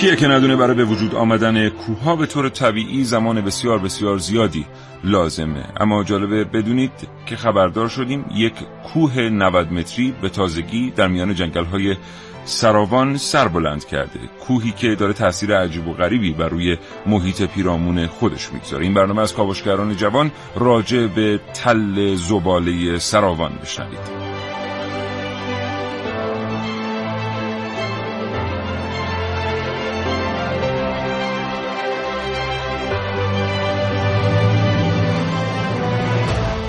کیه که ندونه برای به وجود آمدن کوه به طور طبیعی زمان بسیار بسیار زیادی لازمه. اما جالبه بدونید که خبردار شدیم یک کوه 90 متری به تازگی در میان جنگل های سراوان سر بلند کرده. کوهی که داره تاثیر عجیب و غریبی بر روی محیط پیرامون خودش می‌گذاره. این برنامه از کاوشگران جوان راجع به تل زباله سراوان بشنوید.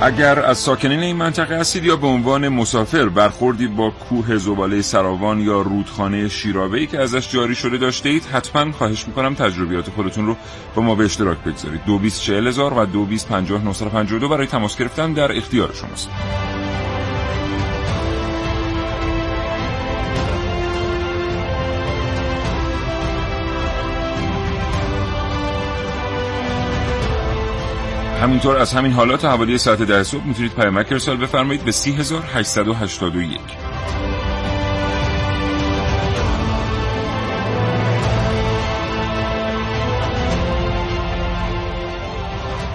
اگر از ساکنین این منطقه هستید یا به عنوان مسافر برخوردی با کوه زباله سراوان یا رودخانه شیرابهی که ازش جاری شده داشته اید حتما خواهش می‌کنم تجربیات خودتون رو با ما به اشتراک بگذارید. دو بیست هزار و دو بیست پنجاه برای تماس گرفتن در اختیار شماست. همینطور از همین حالات حوالی ساعت ده صبح می‌تونید پیامک ارسال بفرمایید به 3881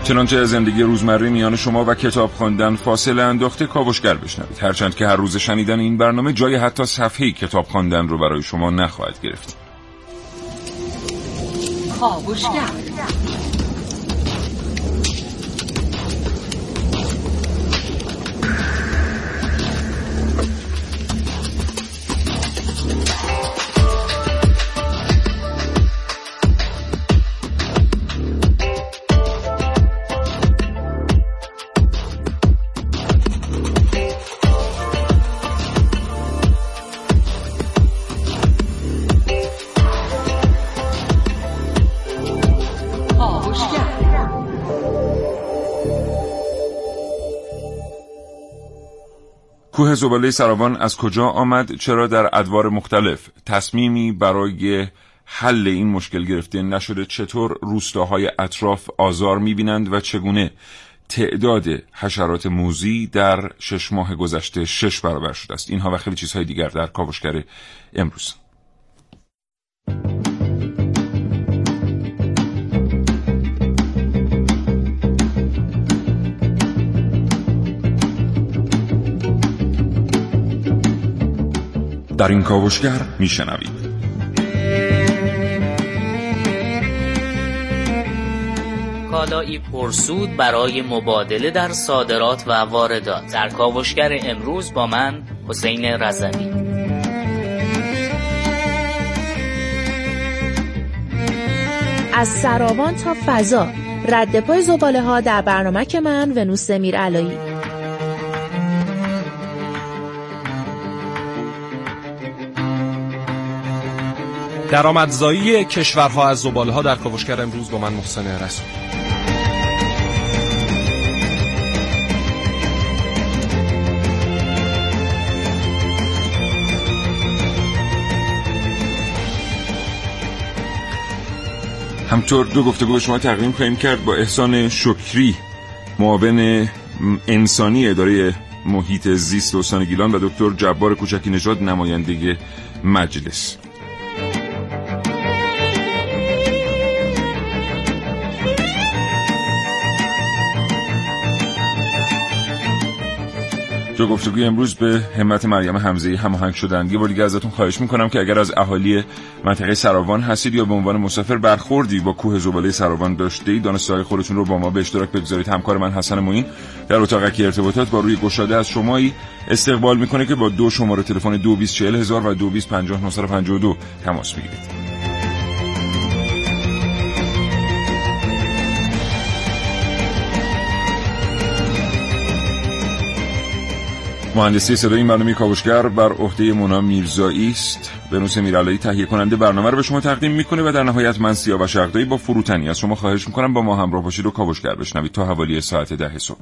چنانچه زندگی روزمره میان شما و کتاب خواندن فاصله انداخته کاوشگر بشنوید. هرچند که هر روز شنیدن این برنامه جای حتی صفحه کتاب خواندن رو برای شما نخواهد گرفت. کاوشگر. کوه زباله سراوان از کجا آمد؟ چرا در ادوار مختلف؟ تصمیمی برای حل این مشکل گرفته نشده چطور روستاهای اطراف آزار می‌بینند و چگونه تعداد حشرات موزی در شش ماه گذشته شش برابر شده است؟ اینها و خیلی چیزهای دیگر در کاوشگر امروز. در این کاوشگر میشنوید. کالایی پرسود برای مبادله در صادرات و واردات. در کاوشگر امروز با من حسین رزمی. از سراوان تا فضا. رد پای زباله ها در برنامه که من ونوس میر علایی درآمدزایی کشورها از ها در کاوشگر امروز با من محسن رسول همطور دو گفتگو شما تقدیم خواهیم کرد با احسان شکری معاون انسانی اداره محیط زیست استان گیلان و دکتر جبار کوچکی نژاد نماینده مجلس. جا گفتگوی امروز به همت مریم حمزه هماهنگ شدن یه بار دیگه ازتون خواهش می‌کنم که اگر از اهالی منطقه سراوان هستید یا به عنوان مسافر برخوردی با کوه زباله سراوان داشته اید دانسته خودتون رو با ما به اشتراک بگذارید. همکار من حسن معین در اتاقکی ارتباطات با روی گشاده از شمایی استقبال می‌کنه که با دو شماره تلفن 224000 و 2250 تماس می‌گیرید. مهندسی صدای این برنامه کاوشگر بر عهده مونا میرزایی است. بنوس میرالایی تهیه کننده برنامه رو به شما تقدیم می‌کنه و در نهایت من سیاه و شغدایی با فروتنی از شما خواهش می‌کنم با ما همراه باشید و کاوشگر بشنوید تا حوالی ساعت ده صبح.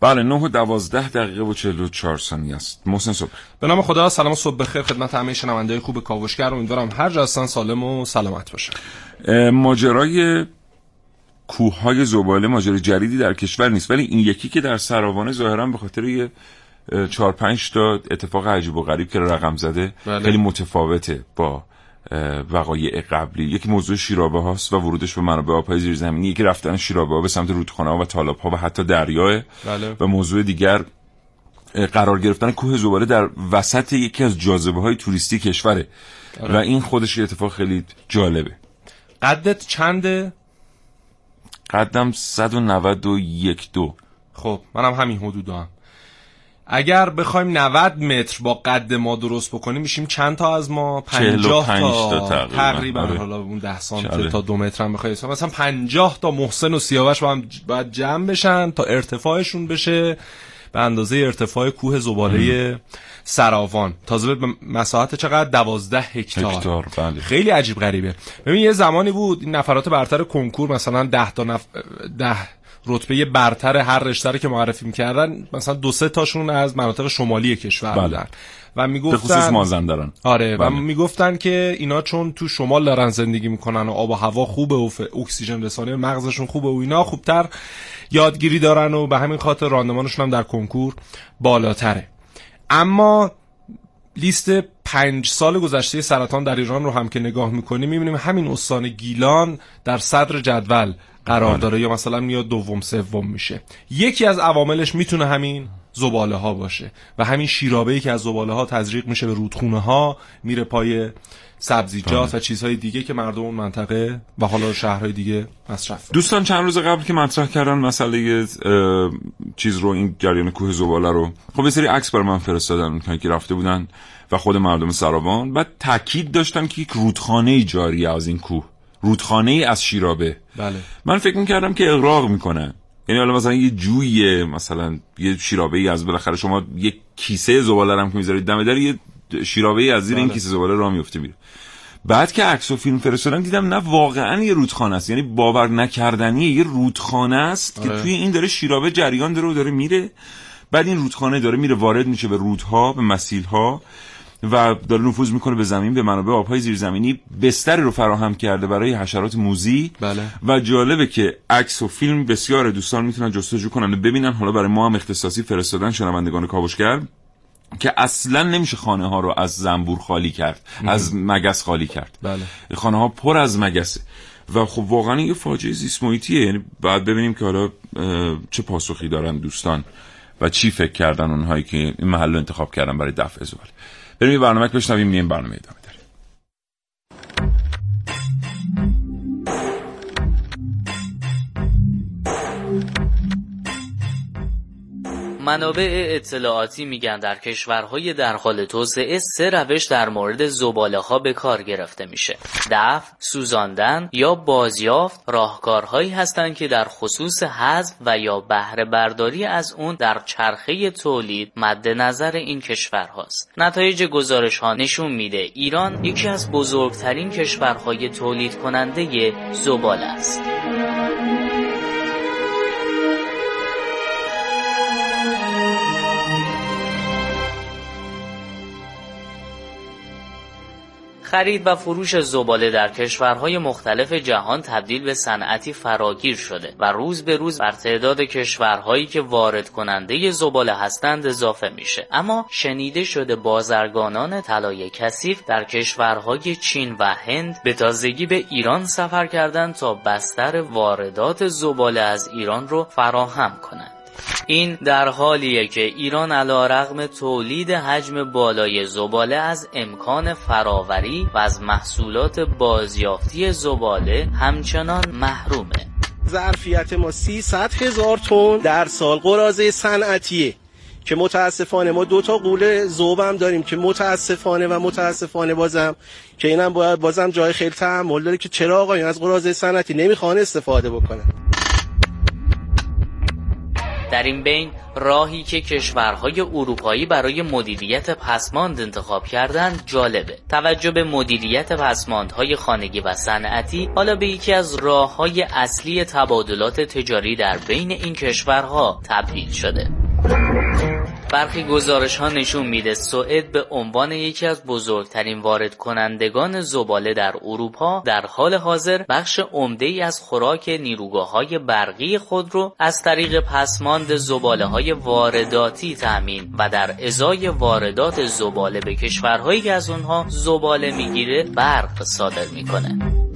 بله 9 و 12 دقیقه و 44 ثانیه است. محسن صبح. به نام خدا سلام و صبح بخیر خدمت همه شنونده خوب کاوشگر. امیدوارم هر جا هستن سالم و سلامت باشن. ماجرای کوههای زباله ماجرای جدیدی در کشور نیست ولی این یکی که در سراوانه ظاهرا به خاطر یه چهار پنج تا اتفاق عجیب و غریب که رقم زده بله. خیلی متفاوته با وقایع قبلی. یک موضوع شیرابه هاست و ورودش به منابع آبهای زیرزمینی. یکی رفتن شیرابه ها به سمت رودخانه ها و تالاب ها و حتی دریاه بله. و موضوع دیگر قرار گرفتن کوه زباله در وسط یکی از جاذبه های توریستی کشوره آره. و این خودش اتفاق خیلی جالبه. قدت چنده؟ قدم 191 دو. خب منم همین حدود هم اگر بخوایم 90 متر با قد ما درست بکنیم میشیم چند تا از ما؟ 50 تا, تا تقریبا. آره. حالا اون 10 سانتی تا دو متر هم بخوایم مثلا 50 تا محسن و سیاوش با هم باید جمع بشن تا ارتفاعشون بشه به اندازه ارتفاع کوه زباله سراوان. تازه به مساحت چقدر؟ 12 هکتار, هکتار بله. خیلی عجیب غریبه. ببین یه زمانی بود این نفرات برتر کنکور مثلا 10 تا نف... 10 رتبه برتر هر رشته که معرفی می‌کردن مثلا دو سه تاشون از مناطق شمالی کشور بله. بودن و می‌گفتن خصوص مازندران آره بله. و می‌گفتن که اینا چون تو شمال دارن زندگی می‌کنن و آب و هوا خوبه و اکسیژن رسانی مغزشون خوبه و اینا خوبتر یادگیری دارن و به همین خاطر راندمانشون هم در کنکور بالاتره اما لیست پنج سال گذشته سرطان در ایران رو هم که نگاه می‌کنیم می‌بینیم همین استان گیلان در صدر جدول قرار بله. داره یا مثلا میاد دوم سوم میشه یکی از عواملش می‌تونه همین زباله ها باشه و همین شیرابه ای که از زباله ها تزریق میشه به رودخونه ها میره پای سبزیجات بله. و چیزهای دیگه که مردم اون منطقه و حالا شهرهای دیگه مصرف دوستان چند روز قبل که مطرح کردن مسئله چیز رو این جریان کوه زباله رو خب یه سری عکس بر من فرستادن که رفته بودن و خود مردم سراوان بعد تاکید داشتن که یک رودخانه جاری از این کوه رودخانه ای از شیرابه بله. من فکر می‌کردم که اغراق می‌کنن یعنی حالا مثلا یه جوی مثلا یه شیرابه ای از بالاخره شما یه کیسه زباله هم که می‌ذارید دم در یه شیرابه ای از زیر این بله. کیسه زباله راه میفته میره. بعد که عکس و فیلم فرستادم دیدم نه واقعا یه رودخانه است. یعنی باور نکردنی یه رودخانه است آره. که توی این داره شیرابه جریان داره و داره میره. بعد این رودخانه داره میره وارد میشه به رودها به مسیلها. و داره نفوذ می‌کنه به زمین به منابع آبهای زیرزمینی. بستری رو فراهم کرده برای حشرات موزی. بله. و جالبه که عکس و فیلم بسیار دوستان می‌تونن جستجو کنن. و ببینن حالا برای ما هم اختصاصی فرستادن شنوندگان کاوشگر که اصلا نمیشه خانه ها رو از زنبور خالی کرد از مگس خالی کرد. بله. خانه ها پر از مگسه. و خب واقعا یه فاجعه زیست محیطیه یعنی بعد ببینیم که حالا چه پاسخی دارن دوستان و چی فکر کردن اونهایی که این محل رو انتخاب کردن برای دفع زباله بریم این برنامه بشنویم مییم برنامه ادامه. منابع اطلاعاتی میگن در کشورهای در حال توسعه سه روش در مورد زباله ها به کار گرفته میشه. دفع سوزاندن یا بازیافت راهکارهایی هستند که در خصوص حذف و یا بهره برداری از اون در چرخه تولید مد نظر این کشورهاست. نتایج گزارش ها نشون میده ایران یکی از بزرگترین کشورهای تولید کننده زباله است. خرید و فروش زباله در کشورهای مختلف جهان تبدیل به صنعتی فراگیر شده و روز به روز بر تعداد کشورهایی که وارد کننده زباله هستند اضافه میشه. اما شنیده شده بازرگانان طلای کثیف در کشورهای چین و هند به تازگی به ایران سفر کردند تا بستر واردات زباله از ایران رو فراهم کنند. این در حالیه که ایران علا رغم تولید حجم بالای زباله از امکان فراوری و از محصولات بازیافتی زباله همچنان محرومه. ظرفیت ما 300 هزار تن در سال قرازه صنعتیه که متاسفانه ما دو تا قوله زوبم داریم که متاسفانه و متاسفانه بازم که اینم باید بازم جای خیلی تحمل داره که چرا آقایون از قرازه صنعتی نمی‌خوان استفاده بکنن. در این بین راهی که کشورهای اروپایی برای مدیریت پسماند انتخاب کردند جالبه. توجه به مدیریت پسماندهای خانگی و صنعتی حالا به یکی از راههای اصلی تبادلات تجاری در بین این کشورها تبدیل شده. برخی گزارش ها نشون میده سوئد به عنوان یکی از بزرگترین وارد کنندگان زباله در اروپا در حال حاضر بخش عمده ای از خوراک نیروگاه های برقی خود رو از طریق پسماند زباله های وارداتی تأمین و در ازای واردات زباله به کشورهایی که از اونها زباله می‌گیره برق صادر می‌کنه.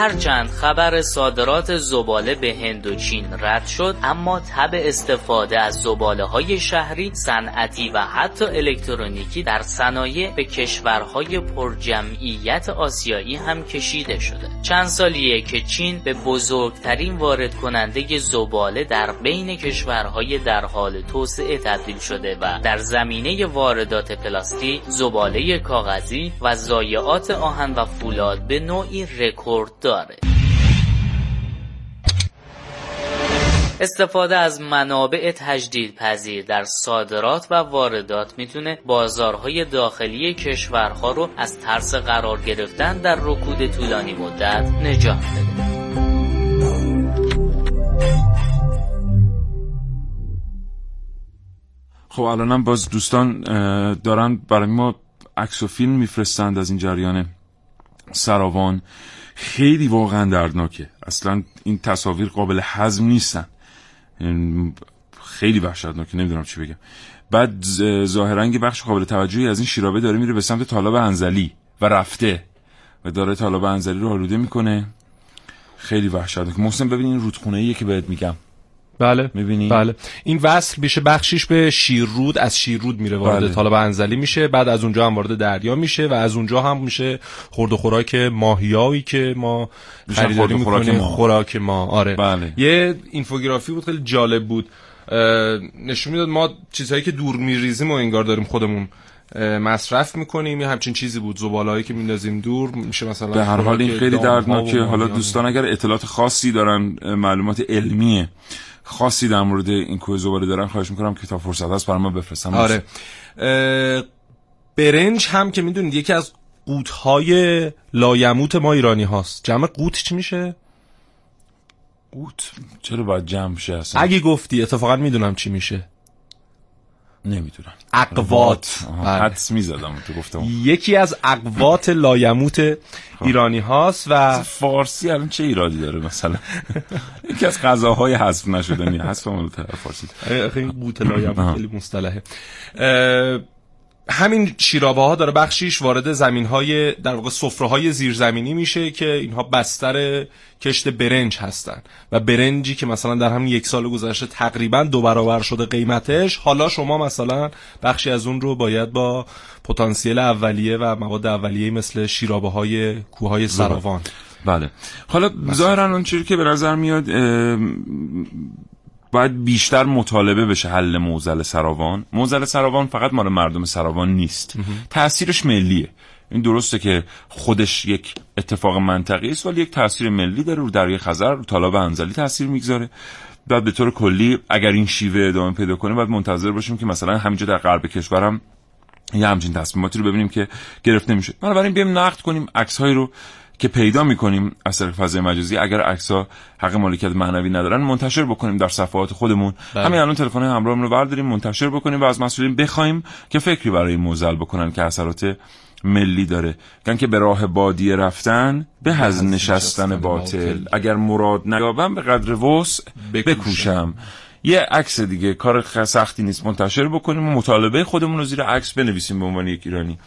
هرچند خبر صادرات زباله به هند و چین رد شد اما تب استفاده از زباله های شهری صنعتی و حتی الکترونیکی در صنایع به کشورهای پرجمعیت آسیایی هم کشیده شده. چند سالیه که چین به بزرگترین وارد کننده زباله در بین کشورهای در حال توسعه تبدیل شده و در زمینه واردات پلاستیک زباله کاغذی و ضایعات آهن و فولاد به نوعی رکورد داره. استفاده از منابع تجدید پذیر در صادرات و واردات می‌تونه بازارهای داخلی کشورها رو از ترس قرار گرفتن در رکود طولانی مدت نجات بده. خب الانم باز دوستان دارن برای ما عکس و فیلم میفرستند از این جریان سراوان. خیلی واقعا دردناکه. اصلا این تصاویر قابل هضم نیستن. خیلی وحشتناکه نمی‌دونم چی بگم. بعد ظاهرا بخش قابل توجهی از این شیرابه داره میره به سمت طالب انزلی و رفته و داره طالب انزلی رو آلوده می‌کنه. خیلی وحشتناک محسن ببین این رودخونه ایه که بهت میگم. بله می‌بینی بله این وصل میشه بخشیش به شیررود از شیررود میره وارد بله. طالب انزلی میشه بعد از اونجا هم وارد دریا میشه و از اونجا هم میشه خورد و خوراک ماهیایی که ما خریداری می‌کنیم. ما. خوراک ما آره بله. یه اینفوگرافی بود خیلی جالب بود نشون می‌داد ما چیزهایی که دور میریزیم و انگار داریم خودمون مصرف می‌کنیم. یه همچین چیزی بود. زبالهایی که میندازیم دور میشه مثلا به هر حال این خیلی دردناکه. حالا. دوستان اگر اطلاعات خاصی دارن معلومات علمیه خاصی در مورد این کوه زباله دارن خواهش می‌کنم که تا فرصت هست برای ما بفرستن. آره. برنج هم که می‌دونید یکی از قوتهای لایموت ما ایرانی هاست. جمع قوت چی میشه؟ قوت چرا باید جمع شه اصلا؟ اگه گفتی اتفاقا می‌دونم چی میشه. نمی‌دونم. اقوات. بله. حدس می‌زدم تو گفتم. یکی از اقوات لایموت ایرانی هاست و فارسی الان چه ایرادی داره مثلا؟ یکی از غذاهای حذف نشدنی حذف مال طرف فارسی. خیلی قوت لایموت خیلی مصطلحه. همین شیرابه ها داره بخشیش وارد زمین های در واقع سفره های زیرزمینی میشه که اینها بستر کشت برنج هستن. و برنجی که مثلا در همین یک سال گذشته تقریبا دو برابر شده قیمتش حالا شما مثلا بخشی از اون رو باید با پتانسیل اولیه و مواد اولیه مثل شیرابه های کوههای سراوان. بله. حالا ظاهرا اون چیزی که به نظر میاد باید بیشتر مطالبه بشه حل موزل سراوان. موزل سراوان فقط مال مردم سراوان نیست. تاثیرش ملیه. این درسته که خودش یک اتفاق منطقی است ولی یک تاثیر ملی داره رو دریای خزر رو تالاب انزلی تاثیر می‌گذاره. بعد به طور کلی اگر این شیوه ادامه پیدا کنه باید منتظر باشیم که مثلا همینجا در غرب کشور هم یه همچین تصمیماتی رو ببینیم که گرفته میشه بنابراین بیایم نقد کنیم عکسهایی رو که پیدا می‌کنیم از طریق فضای مجازی اگر عکس ها حق مالکیت معنوی ندارن منتشر بکنیم در صفحات خودمون. بله. همین الان تلفن همراهمون رو برداریم منتشر بکنیم و از مسئولین بخوایم که فکری برای موزل بکنن که اثرات ملی داره. گن که به راه بادیه رفتن به از نشستن باطل. اگر مراد نیابم به قدر وس بکوشم. یه عکس دیگه کار سختی نیست منتشر بکنیم و مطالبه خودمون رو زیر عکس بنویسیم به عنوان یک ایرانی.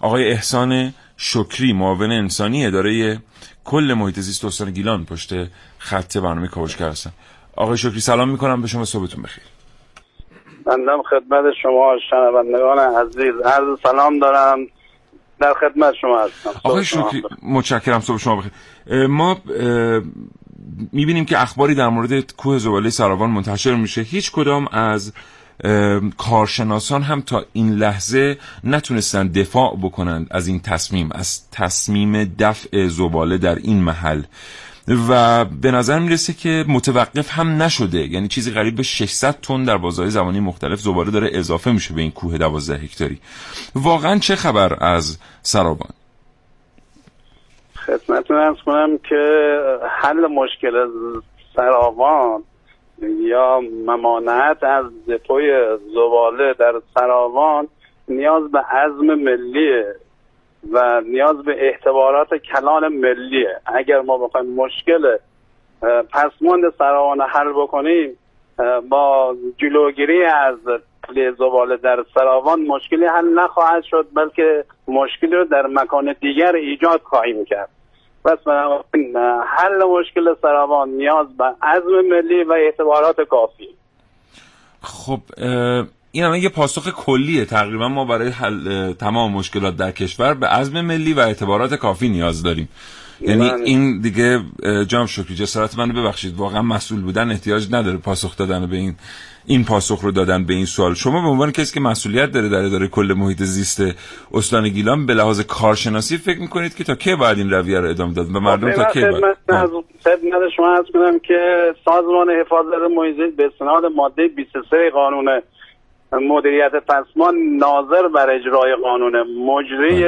آقای احسان شکری معاون انسانی اداره کل محیط زیست استان گیلان پشت خط برنامه کاوشگر هستن آقای شکری سلام می‌کنم به شما صبحتون بخیر. بندم خدمت شما شنوندگان عزیز. عرض سلام دارم. در خدمت شما هستم. آقای شکری متشکرم صبح شما بخیر. ما می‌بینیم که اخباری در مورد کوه زباله سراوان منتشر میشه. هیچ کدام از کارشناسان هم تا این لحظه نتونستن دفاع بکنند از این تصمیم از تصمیم دفع زباله در این محل. و به نظر می‌رسه که متوقف هم نشده. یعنی چیزی قریب به 600 تن در بازهای زمانی مختلف زباله داره اضافه میشه به این کوه 12 هکتاری. واقعا چه خبر از سرابان؟ خدمتتون ارز کنم که حل مشکل سراوان یا ممانعت از دپوی زباله در سراوان نیاز به عزم ملیه و نیاز به اعتبارات کلان ملیه. اگر ما بخوایم مشکل پسماند سراوان حل بکنیم با جلوگیری از زباله در سراوان مشکلی حل نخواهد شد بلکه مشکلی رو در مکان دیگر ایجاد خواهیم کرد. بنابراین حل مشکل سراوان نیاز به عزم ملی و اعتبارات کافی. خب این همه یه پاسخ کلیه. تقریبا ما برای حل تمام مشکلات در کشور به عزم ملی و اعتبارات کافی نیاز داریم. یعنی بله. این دیگه جام شکری جسارت منو ببخشید. واقعا مسئول بودن احتیاج نداره پاسخ دادن به این این پاسخ رو دادن به این سوال. شما به عنوان کسی که مسئولیت داره در اداره کل محیط زیست استان گیلان به لحاظ کارشناسی فکر می‌کنید که تا کی باید این رویه رو ادامه داد؟ و مردم تا کی باید؟ خدمت شما از کنم که سازمان حفاظت محیط زیست به استناد ماده 23 قانون مدیریت پسمان ناظر بر اجرای قانون. مجری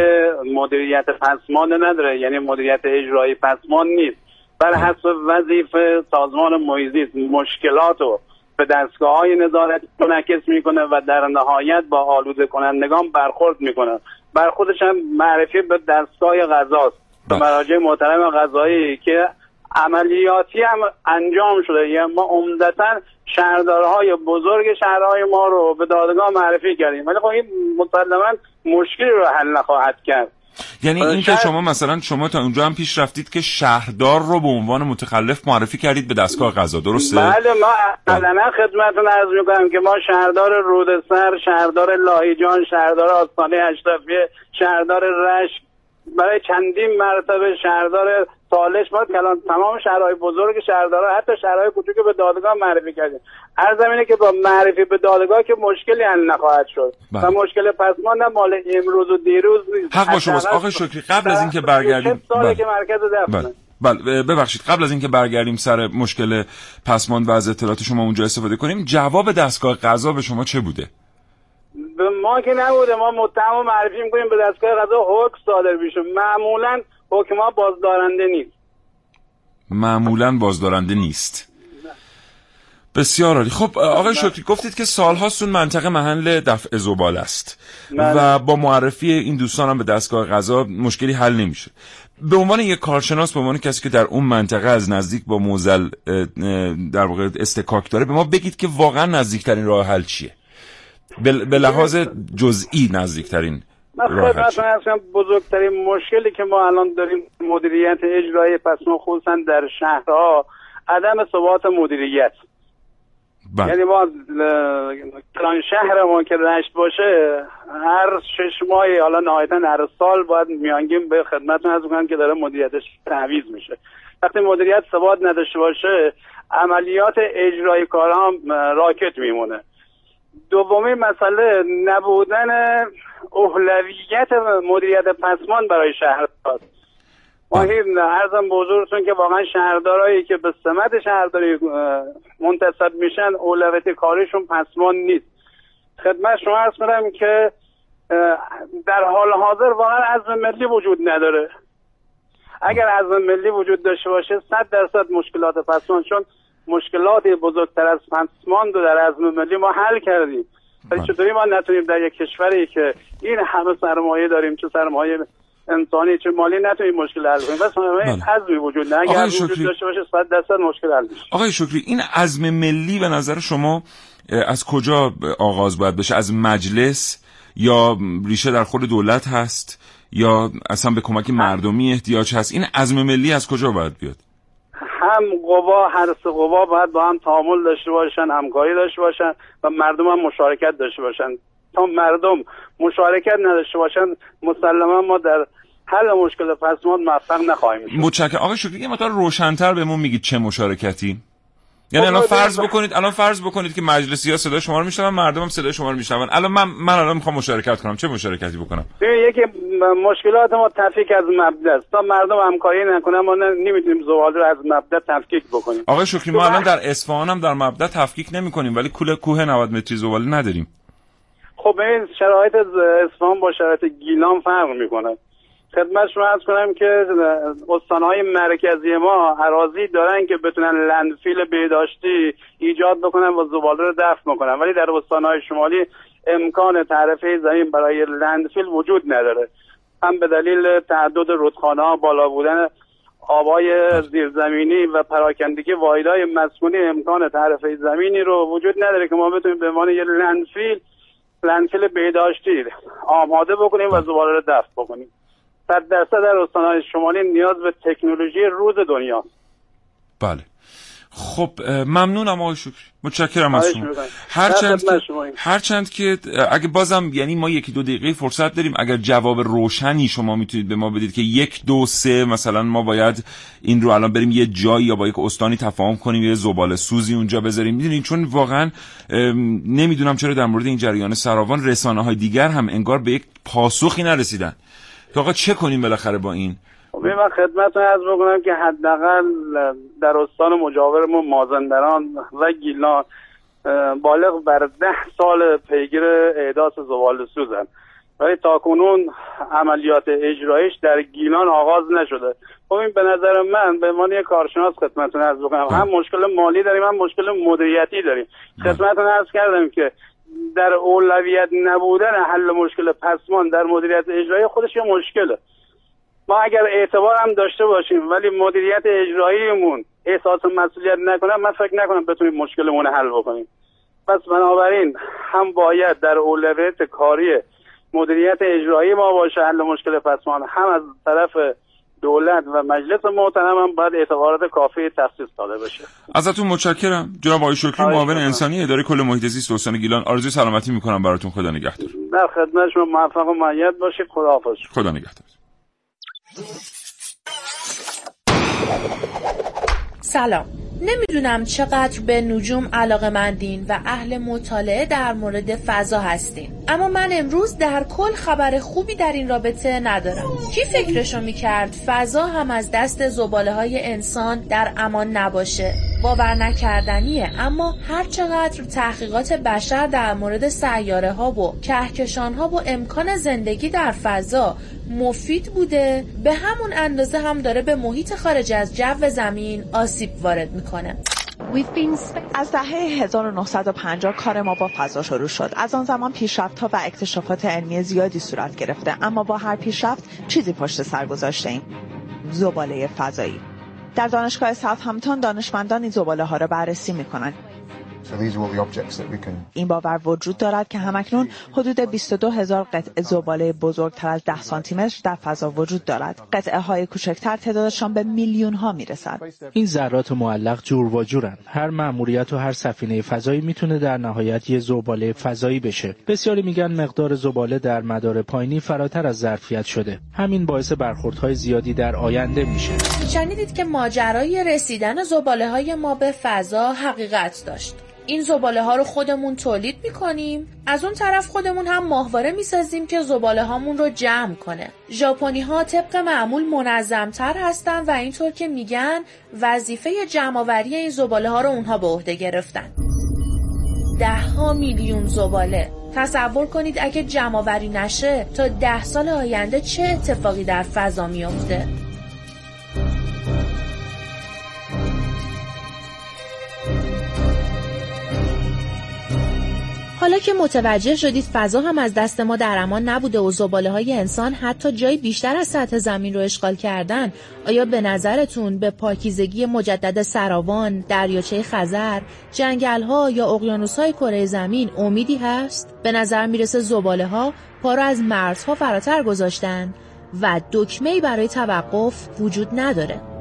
مدیریت پسمان نداره یعنی مدیریت اجرایی پسمان نیست. بر حسب وظیفه سازمان محیط مشکلات و به دستگاه های نظارت منعکس می‌کنه و در نهایت با آلوده کنندگان برخورد می‌کنه. برخوردش هم معرفی به دستگاه غذاست. به مراجع محترم غذایی که عملیاتی هم انجام شده. یعنی ما عمدتا شهردارهای بزرگ شهرهای ما رو به دادگاه معرفی کردیم. ولی خب این مسلما مشکلی رو حل نخواهد کرد. یعنی این که شما مثلا شما تا اونجا هم پیش رفتید که شهردار رو به عنوان متخلف معرفی کردید به دستگاه قضا درسته؟ بله ما علنا خدمتتون عرض می‌کنم که ما شهردار رودسر شهردار لاهیجان شهردار آستانه اشرفیه شهردار رشت برای چندین مرتبه شهردار سالش ما کلان تمام شهرهای بزرگ شهردارا حتی شهرهای کوچک به دادگاه معرفی کردیم. هر زمینه که با معرفی به دادگاه که مشکلی حل نخواهد شد. بله. و مشکل پسمان نه مال امروز و دیروز نیست. حق با شماست. آقای شکری قبل از اینکه برگردیم ساله که مرکز بله. بله. ببخشید. قبل از اینکه برگردیم سر مشکل پسماند و از اطلاعات شما اونجا استفاده کنیم جواب دستگاه قضا به شما چه بوده؟ به ما که نبوده. ما متهم معرفی می‌کنیم به دستگاه قضا حکم صادر بشه معمولا حکما بازدارنده نیست. معمولا بازدارنده نیست. بسیار عالی. خب آقای شکری گفتید که سالهاست اون منطقه محل دفع زبال است. بله. و با معرفی این دوستان هم به دستگاه غذا مشکلی حل نمیشه. به عنوان یک کارشناس به عنوان کسی که در اون منطقه از نزدیک با موزل در واقع استکاک داره به ما بگید که واقعا نزدیکترین راه حل چیه؟ به لحاظ جزئی نزدیکترین من خدمتتون هستم. بزرگترین مشکلی که ما الان داریم مدیریت اجرایی پسما خصوصا در شهرها عدم ثبات مدیریت بله. یعنی ما کلان شهر ما که رشت باشه هر شش ماه حالا نهایتا هر سال باید میانگیم به خدمتتون از که داره مدیریتش تعویض میشه. وقتی مدیریت ثبات نداشته باشه عملیات اجرایی کارها راکت میمونه. دومی مسئله نبودن اولویت مدیریت پسمان برای شهر است ما ارزم به که واقعا شهردارایی که به سمت شهرداری منتصب میشن اولویت کارشون پسمان نیست. خدمت شما ارز کنم که در حال حاضر واقعا عزم ملی وجود نداره. اگر عزم ملی وجود داشته باشه صد درصد مشکلات پسمان چون مشکلات بزرگتر از پسمان رو در عزم ملی ما حل کردیم. ولی بله. چطوری ما نتونیم در یک کشوری که این همه سرمایه داریم چه سرمایه انسانی چه مالی نتونیم مشکل حل کنیم. بس بله. عزمی وجود نه. اگر وجود داشته باشه صد درصد مشکل حل میشه. آقای شکری این عزم ملی به نظر شما از کجا آغاز باید بشه؟ از مجلس یا ریشه در خود دولت هست؟ یا اصلا به کمک مردمی احتیاج هست؟ این عزم ملی از کجا باید بیاد؟ هم قوا هر سه قوا باید با هم تعامل داشته باشن همکاری داشته باشن و مردم هم مشارکت داشته باشن. تا مردم مشارکت نداشته باشن مسلما ما در حل مشکل پسماند موفق نخواهیم شد. متشکرم. آقای شکری یه مقدار روشنتر بهمون میگید چه مشارکتی؟ یعنی الان فرض بکنید الان فرض بکنید که مجلسی ها صدای شما رو میشنون مردم هم صدای شما رو میشنون. الان من من الان می‌خوام مشارکت کنم. چه مشارکتی بکنم؟ یکی مشکلات ما تفکیک از مبدا است. تا مردم همکاری نکنن ما نمی‌تونیم زباله رو از مبدا تفکیک بکنیم. آقای شکری ما الان در اصفهان هم در مبدا تفکیک نمی‌کنیم ولی کوله کوه 90 متری زباله نداریم. خب این شرایط اصفهان با شرایط گیلان فرق می‌کنه. خدمت شما ارز کنم که استانهای مرکزی ما عراضی دارن که بتونن لندفیل بهداشتی ایجاد بکنن و زباله رو دفع بکنن. ولی در استانهای شمالی امکان تعرفه زمین برای landfill وجود نداره. هم به دلیل تعدد رودخانه ها بالا بودن آبای زیرزمینی و پراکندگی واحدهای مسکونی امکان تعرفه زمینی رو وجود نداره که ما بتونیم به عنوان یه landfill landfill بهداشتی آماده بکنیم و زباله رو دفع بکنیم. صد درصد در استانهای شمالی نیاز به تکنولوژی روز دنیا. بله. خب ممنونم آقای شکری. متشکرم از شما. هرچند که هرچند که اگه بازم یعنی ما یکی دو دقیقه فرصت داریم اگر جواب روشنی شما می‌تونید به ما بدید که یک دو سه مثلا ما باید این رو الان بریم یه جایی یا با یک استانی تفاهم کنیم یه زباله سوزی اونجا بذاریم. می‌دونید چون واقعا نمی‌دونم چرا در مورد این جریان سراوان رسانه های دیگر هم انگار به یک پاسخی نرسیدن. که آقا چه کنیم بالاخره با این؟ خب، من خدمتتون از بکنم که حداقل در استان مجاورمون مازندران و گیلان بالغ بر ده سال پیگیر احداث زبال سوزن ولی تا کنون عملیات اجرایش در گیلان آغاز نشده. خب این به نظر من به عنوان یک کارشناس خدمتتون از بکنم. هم مشکل مالی داریم هم مشکل مدیریتی داریم. خدمتتون عرض کردم که در اولویت نبودن حل مشکل پسمان در مدیریت اجرایی خودش یه مشکله. ما اگر اعتبار هم داشته باشیم ولی مدیریت اجراییمون احساس مسئولیت نکنه من فکر نکنم بتونیم مشکلمون حل بکنیم. پس بنابراین هم باید در اولویت کاری مدیریت اجرایی ما باشه حل مشکل پسمان هم از طرف دولت و مجلس محترم هم باید اعتبارات کافی تخصیص داده بشه ازتون متشکرم. جناب آقای شکری معاون انسانی اداره کل محیط زیست استان گیلان آرزوی سلامتی می‌کنم براتون. خدا نگهدار. در خدمت شما موفق و معید باشید. خداحافظ. خدا نگهدار. سلام. نمی‌دونم چقدر به نجوم علاقه مندین و اهل مطالعه در مورد فضا هستین. اما من امروز در کل خبر خوبی در این رابطه ندارم. کی فکرشو می‌کرد فضا هم از دست زباله های انسان در امان نباشه؟ باور نکردنیه اما هر چقدر تحقیقات بشر در مورد سیاره ها و کهکشان ها و امکان زندگی در فضا مفید بوده. به همون اندازه هم داره به محیط خارج از جو زمین آسیب وارد می‌کنه. از دهه 1950 کار ما با فضا شروع شد. از آن زمان پیشرفت ها و اکتشافات علمی زیادی صورت گرفته اما با هر پیشرفت چیزی پشت سر گذاشته ایم زباله فضایی. در دانشگاه دانشمندان این زباله ها را بررسی می کنند این باور وجود دارد که همکنون حدود 22 هزار قطعه زباله بزرگتر از 10 سانتی متر در فضا وجود دارد. قطعه های کوچکتر تعدادشان به میلیون ها می رسد. این ذرات معلق جور و جورن. هر مأموریت و هر سفینه فضایی می‌تونه در نهایت یه زباله فضایی بشه. بسیاری میگن مقدار زباله در مدار پایینی فراتر از ظرفیت شده. همین باعث برخوردهای زیادی در آینده میشه. شنیدید که ماجرای رسیدن زباله های ما به فضا حقیقت داشت. این زباله ها رو خودمون تولید می‌کنیم. از اون طرف خودمون هم ماهواره می‌سازیم که زباله هامون رو جمع کنه. ژاپنی ها طبق معمول منظمتر هستن و اینطور که میگن وظیفه جمعآوری این زباله ها رو اونها به عهده گرفتن. ده ها میلیون زباله. تصور کنید اگه جمعآوری نشه تا ده سال آینده چه اتفاقی در فضا میافته؟ حالا که متوجه شدید فضا هم از دست ما در امان نبوده و زباله های انسان حتی جای بیشتر از سطح زمین رو اشغال کردن آیا به نظرتون به پاکیزگی مجدد سراوان، دریاچه خزر، جنگل ها یا اقیانوس های کره زمین امیدی هست؟ به نظر می‌رسه زباله ها پا از مرزها فراتر گذاشتن و دکمه برای توقف وجود نداره.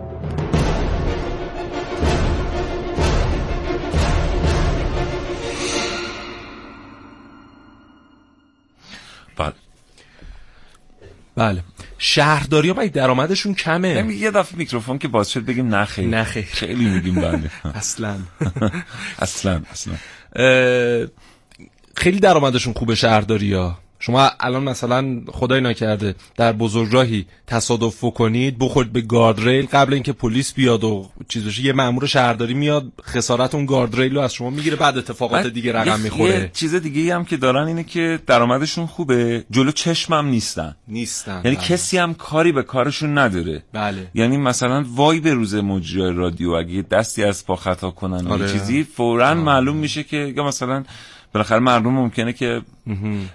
بله. شهرداری ها درآمدشون کمه. یه دفعه میکروفون که باز شد بگیم نخیر نخیر خیلی. میگیم بله. اصلا. اصلا اصلا. خیلی درآمدشون خوبه شهرداری ها. شما الان مثلا خدای نکرده در بزرگراهی تصادف کنید بخورید به گاردریل قبل اینکه پلیس بیاد و چیز بشه یه مامور شهرداری میاد خسارت اون گاردریل رو از شما می‌گیره بعد اتفاقات دیگه رقم می‌خوره. یه چیز دیگه هم که دارن اینه که درآمدشون خوبه جلو چشمم نیستن. نیستن یعنی بله. کسی هم کاری به کارشون نداره. بله. یعنی مثلا وای به روز مجری رادیو اگه دستی از پا خطا کنن آره. چیزی فورا معلوم میشه که یا مثلا بالاخره مردم ممکنه که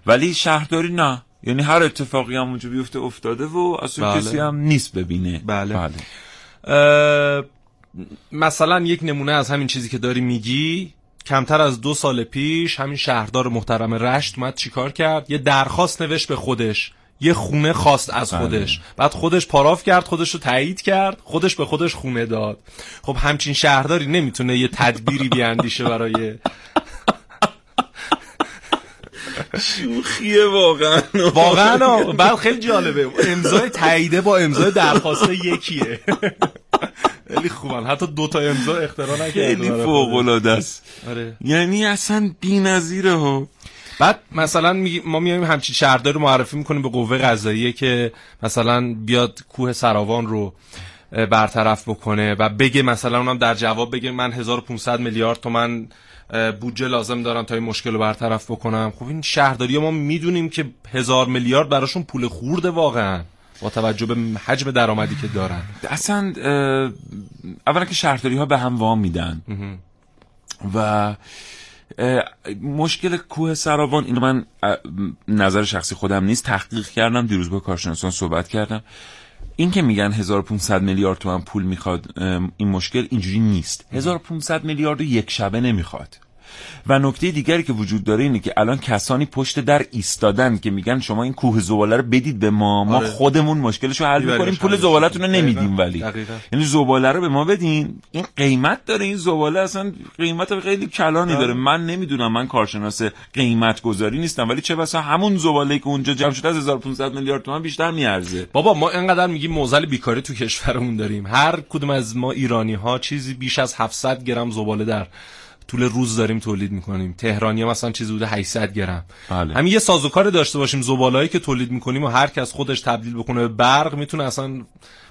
ولی شهرداری نه. یعنی هر اتفاقی هم اونجا بیفته افتاده و اصلا بله. کسی هم نیست ببینه. بله, بله. مثلا یک نمونه از همین چیزی که داری میگی کمتر از دو سال پیش همین شهردار محترم رشت اومد چیکار کرد؟ یه درخواست نوشت به خودش. یه خونه خواست از بله. خودش. بعد خودش پاراف کرد خودش رو تایید کرد خودش به خودش خونه داد. خب همچین شهرداری نمی‌تونه یه تدبیری بیاندیشه برای شوخیه واقعا. واقعا بعد خیلی جالبه. امضای تاییده با امضای درخواست یکیه. خیلی خوبن. حتی دو تا امضا اختراع نکرده خیلی فوق العاده است. آره. یعنی اصلا بی‌نظیره ها. بعد مثلا ما میایم همچین شهردار رو معرفی می‌کنیم به قوه قضاییه که مثلا بیاد کوه سراوان رو برطرف بکنه و بگه مثلا اونم در جواب بگه من 1500 میلیارد تومن بودجه لازم دارن تا این مشکل رو برطرف بکنم خب این شهرداری ما می‌دونیم که هزار میلیارد براشون پول خورده واقعا با توجه به حجم درآمدی که دارن. اصلا اولا که شهرداری ها به هم وام میدن. و مشکل کوه سراوان اینو من نظر شخصی خودم نیست. تحقیق کردم دیروز با کارشناسان صحبت کردم. این که میگن 1500 میلیارد تومن پول می‌خواد این مشکل اینجوری نیست. 1500 میلیارد یک شبه نمی‌خواد. و نکته دیگری که وجود داره اینه که الان کسانی پشت در ایستادن که میگن شما این کوه زباله رو بدید به ما ما آره. خودمون مشکلش رو حل می‌کنیم پول زبالتون رو نمیدیم ولی. یعنی زباله رو به ما بدین. این قیمت داره این زباله اصلا قیمت خیلی کلانی داره. من نمی‌دونم من کارشناس قیمت گذاری نیستم ولی چه بسا همون زباله که اونجا جمع شده از 1500 میلیارد تومان بیشتر میارزه. بابا ما اینقدر میگیم موزل بیکاری تو کشورمون داریم. هر کدوم از ما ایرانی ها چیزی بیش از 700 گرم زباله در طول روز داریم تولید می‌کنیم. تهرانی مثلا چیزی بوده 800 گرم. بله. همین یه سازوکار داشته باشیم زبالایی که تولید می‌کنیم و هر کس خودش تبدیل بکنه به برق می‌تونه اصلا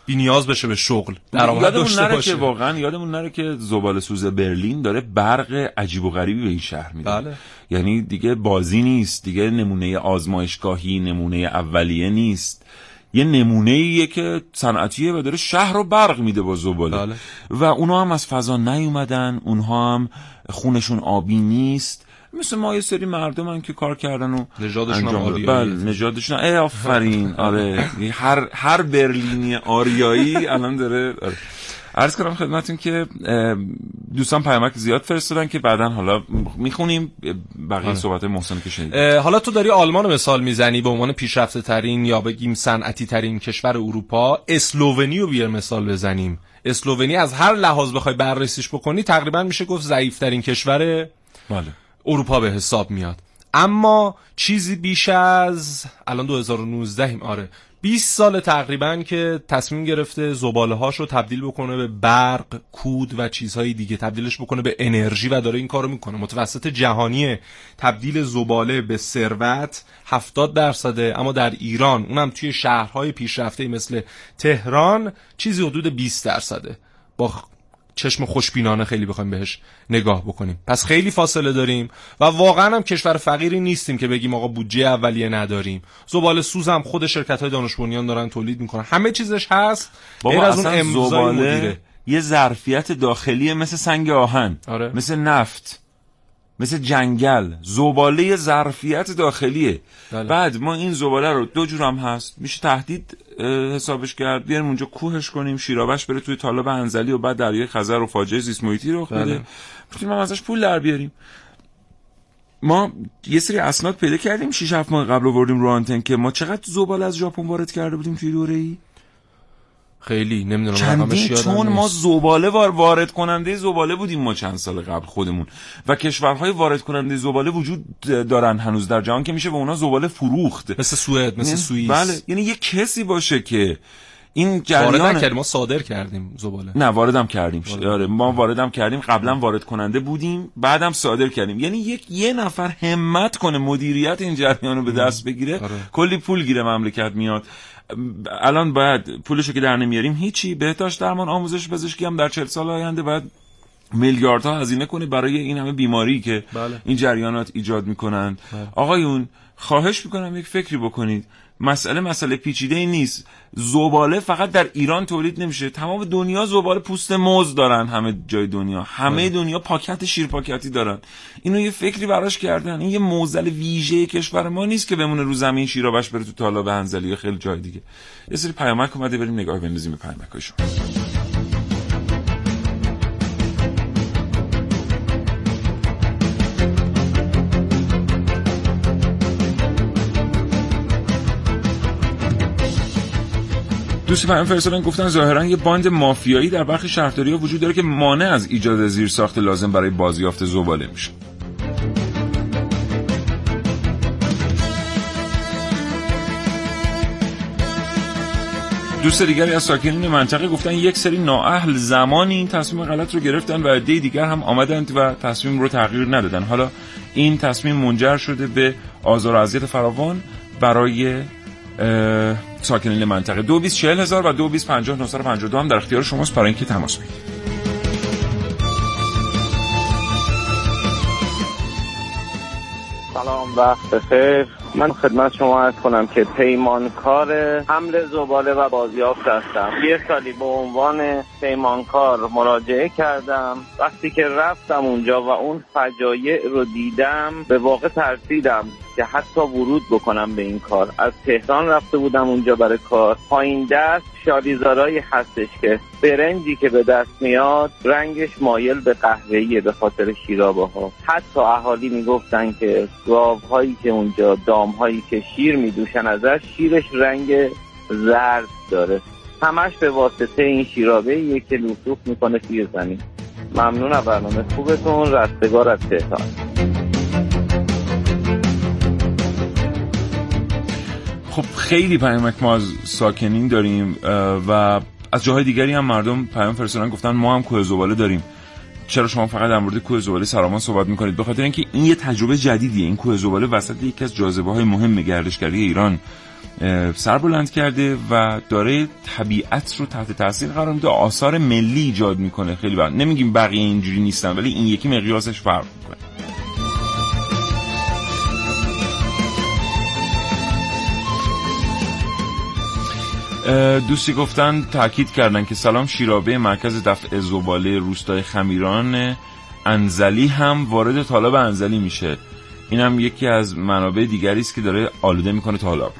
بی نیاز بشه به شغل. درآمد داشته نره باشه که واقعا یادمون نره که زباله سوز برلین داره برق عجیب و غریبی به این شهر میده. بله. یعنی دیگه بازی نیست دیگه نمونه آزمایشگاهی نمونه اولیه نیست. یه نمونه ایه که صنعتیه و داره شهر رو برق میده با زباله. بله. و اونا هم از فضا نیومدن اونها هم خونشون آبی نیست. مثل ما یه سری مردم که کار کردن و نژادشون هم بله نژادشون ای آفرین. آره. هر هر برلینی آریایی الان داره آره. عرض کنم خدمتون که دوستان پیامک زیاد فرستادن که بعدا حالا می‌خونیم بقیه آره. صحبت محسن که شنید حالا تو داری آلمان مثال می‌زنی به عنوان پیشرفته ترین یا بگیم صنعتی ترین کشور اروپا اسلوونی رو بیار مثال بزنیم اسلوونی از هر لحاظ بخوای بررسیش بکنی تقریبا میشه گفت ضعیف ترین کشور بله. اروپا به حساب میاد اما چیزی بیش از الان 2019 آره 20 سال تقریبا که تصمیم گرفته زباله هاشو تبدیل بکنه به برق، کود و چیزهای دیگه. تبدیلش بکنه به انرژی و داره این کارو می‌کنه. متوسط جهانی تبدیل زباله به ثروت 70 درصده. اما در ایران اونم توی شهرهای پیشرفته مثل تهران چیزی حدود 20 درصده. با چشم خوشبینانه خیلی بخوایم بهش نگاه بکنیم. پس خیلی فاصله داریم و واقعا هم کشور فقیری نیستیم که بگیم آقا بودجه اولیه نداریم. زباله سوز هم خود شرکت های دانش دارن تولید می‌کنن. همه چیزش هست. بابا از اون زباله یه ظرفیت داخلی مثل سنگ آهن آره. مثل نفت. مثل جنگل. زباله ظرفیت داخلیه. بله. بعد ما این زباله رو دو جور هم هست. میشه تهدید حسابش کرد. بیاریم اونجا کوهش کنیم شیرابش بره توی تالاب انزلی و بعد دریای خزر و فاجعه زیست محیطی رو بده. بله. ما ازش پول در بیاریم. ما یه سری اسناد پیدا کردیم. 6 7 ماه قبل آوردیم رو آنتن که ما چقدر زباله از ژاپن وارد کرده بودیم توی دوره ای خیلی نمی‌دونم چندین چون ما زباله وارد کننده زباله بودیم ما چند سال قبل خودمون. و کشورهای وارد کننده زباله وجود دارن هنوز در جهان که میشه به اونا زباله فروخت. مثل سوئد مثل سوئیس. بله یعنی یه کسی باشه که این جریان وارد ما صادر کردیم زباله. نه واردم کردیم. آره ما واردم کردیم. قبلا وارد کننده بودیم بعدم صادر کردیم. یعنی یک یه نفر همت کنه مدیریت این جریان رو به دست بگیره آره. کلی پول گیره مملکت میاد. الان باید پولشو که در نمیاریم هیچی. بهداشت درمان آموزش پزشکی هم در چهل سال آینده باید میلیاردها هزینه کنه برای این همه بیماری که بله. این جریانات ایجاد می‌کنند بله. آقایون خواهش می‌کنم یک فکری بکنید. مسئله مسئله پیچیده ای نیست. زباله فقط در ایران تولید نمیشه. تمام دنیا زباله پوست موز دارن همه جای دنیا. همه بله. دنیا پاکت شیر پاکتی دارن. اینو یه فکری براش کردن. این یه موزل ویژه کشور ما نیست که بمونه رو زمین شیرابش بره تو تالاب انزلی یا خیلی جای دیگه. یه سری پیامک اومده بریم نگاه بندازیم به پیامکاشون دوستی پیام فرستادن گفتن ظاهرا یه باند مافیایی در برخی شهرداری ها وجود داره که مانع از ایجاد زیر ساخت لازم برای بازیافت زباله میشه. دوست دیگری از ساکنین منطقه گفتن یک سری نااهل زمانی این تصمیم غلط رو گرفتن و عده دیگر هم آمدند و تصمیم رو تغییر ندادن. حالا این تصمیم منجر شده به آزار و اذیت فراوان برای ساکنین منطقه. دو بیس چهل هزار و دو بیس پنجاه نصر پنجاه دو هم در اختیار شماست برای اینکه تماس بگیرید. سلام وقت بخیر. من خدمت شما از کنم که پیمانکار حمل زباله و بازیافت هستم. یه سالی به عنوان پیمانکار مراجعه کردم. وقتی که رفتم اونجا و اون فجایع رو دیدم به واقع ترسیدم که حتی ورود بکنم به این کار. از تهران رفته بودم اونجا برای کار. پایین دست شالیزارایی هستش که برنجی که به دست میاد رنگش مایل به قهوه‌ایه به خاطر شیرابه ها حتی اهالی می‌گفتن که گاوهایی که اونجا دامهایی که شیر میدوشن ازش شیرش رنگ زرد داره. همش به واسطه این شیرابه یه که لطوف می‌کنه توی زمین. ممنون از برنامه خوبتون. رستگار از تهران. خب خیلی پیامک ما از ساکنین داریم و از جاهای دیگری هم مردم پیام فرستادن گفتن ما هم کوه زباله داریم. چرا شما فقط در مورد کوه زباله سرامان صحبت می‌کنید؟ به خاطر اینکه این یه تجربه جدیدیه. این کوه زباله وسط یکی از جاذبه های مهم گردشگری ایران سر بلند کرده و داره طبیعت رو تحت تاثیر قرار میده. آثار ملی ایجاد می‌کنه. خیلی بعد نمیگیم بقیه اینجوری نیستن ولی این یکی مقیاسش فرق می‌کنه. دوستی گفتن تاکید کردن که سلام شیرابه مرکز دفع زباله روستای خمیران انزلی هم وارد طالب انزلی میشه. اینم یکی از منابع دیگری است که داره آلوده می‌کنه طالب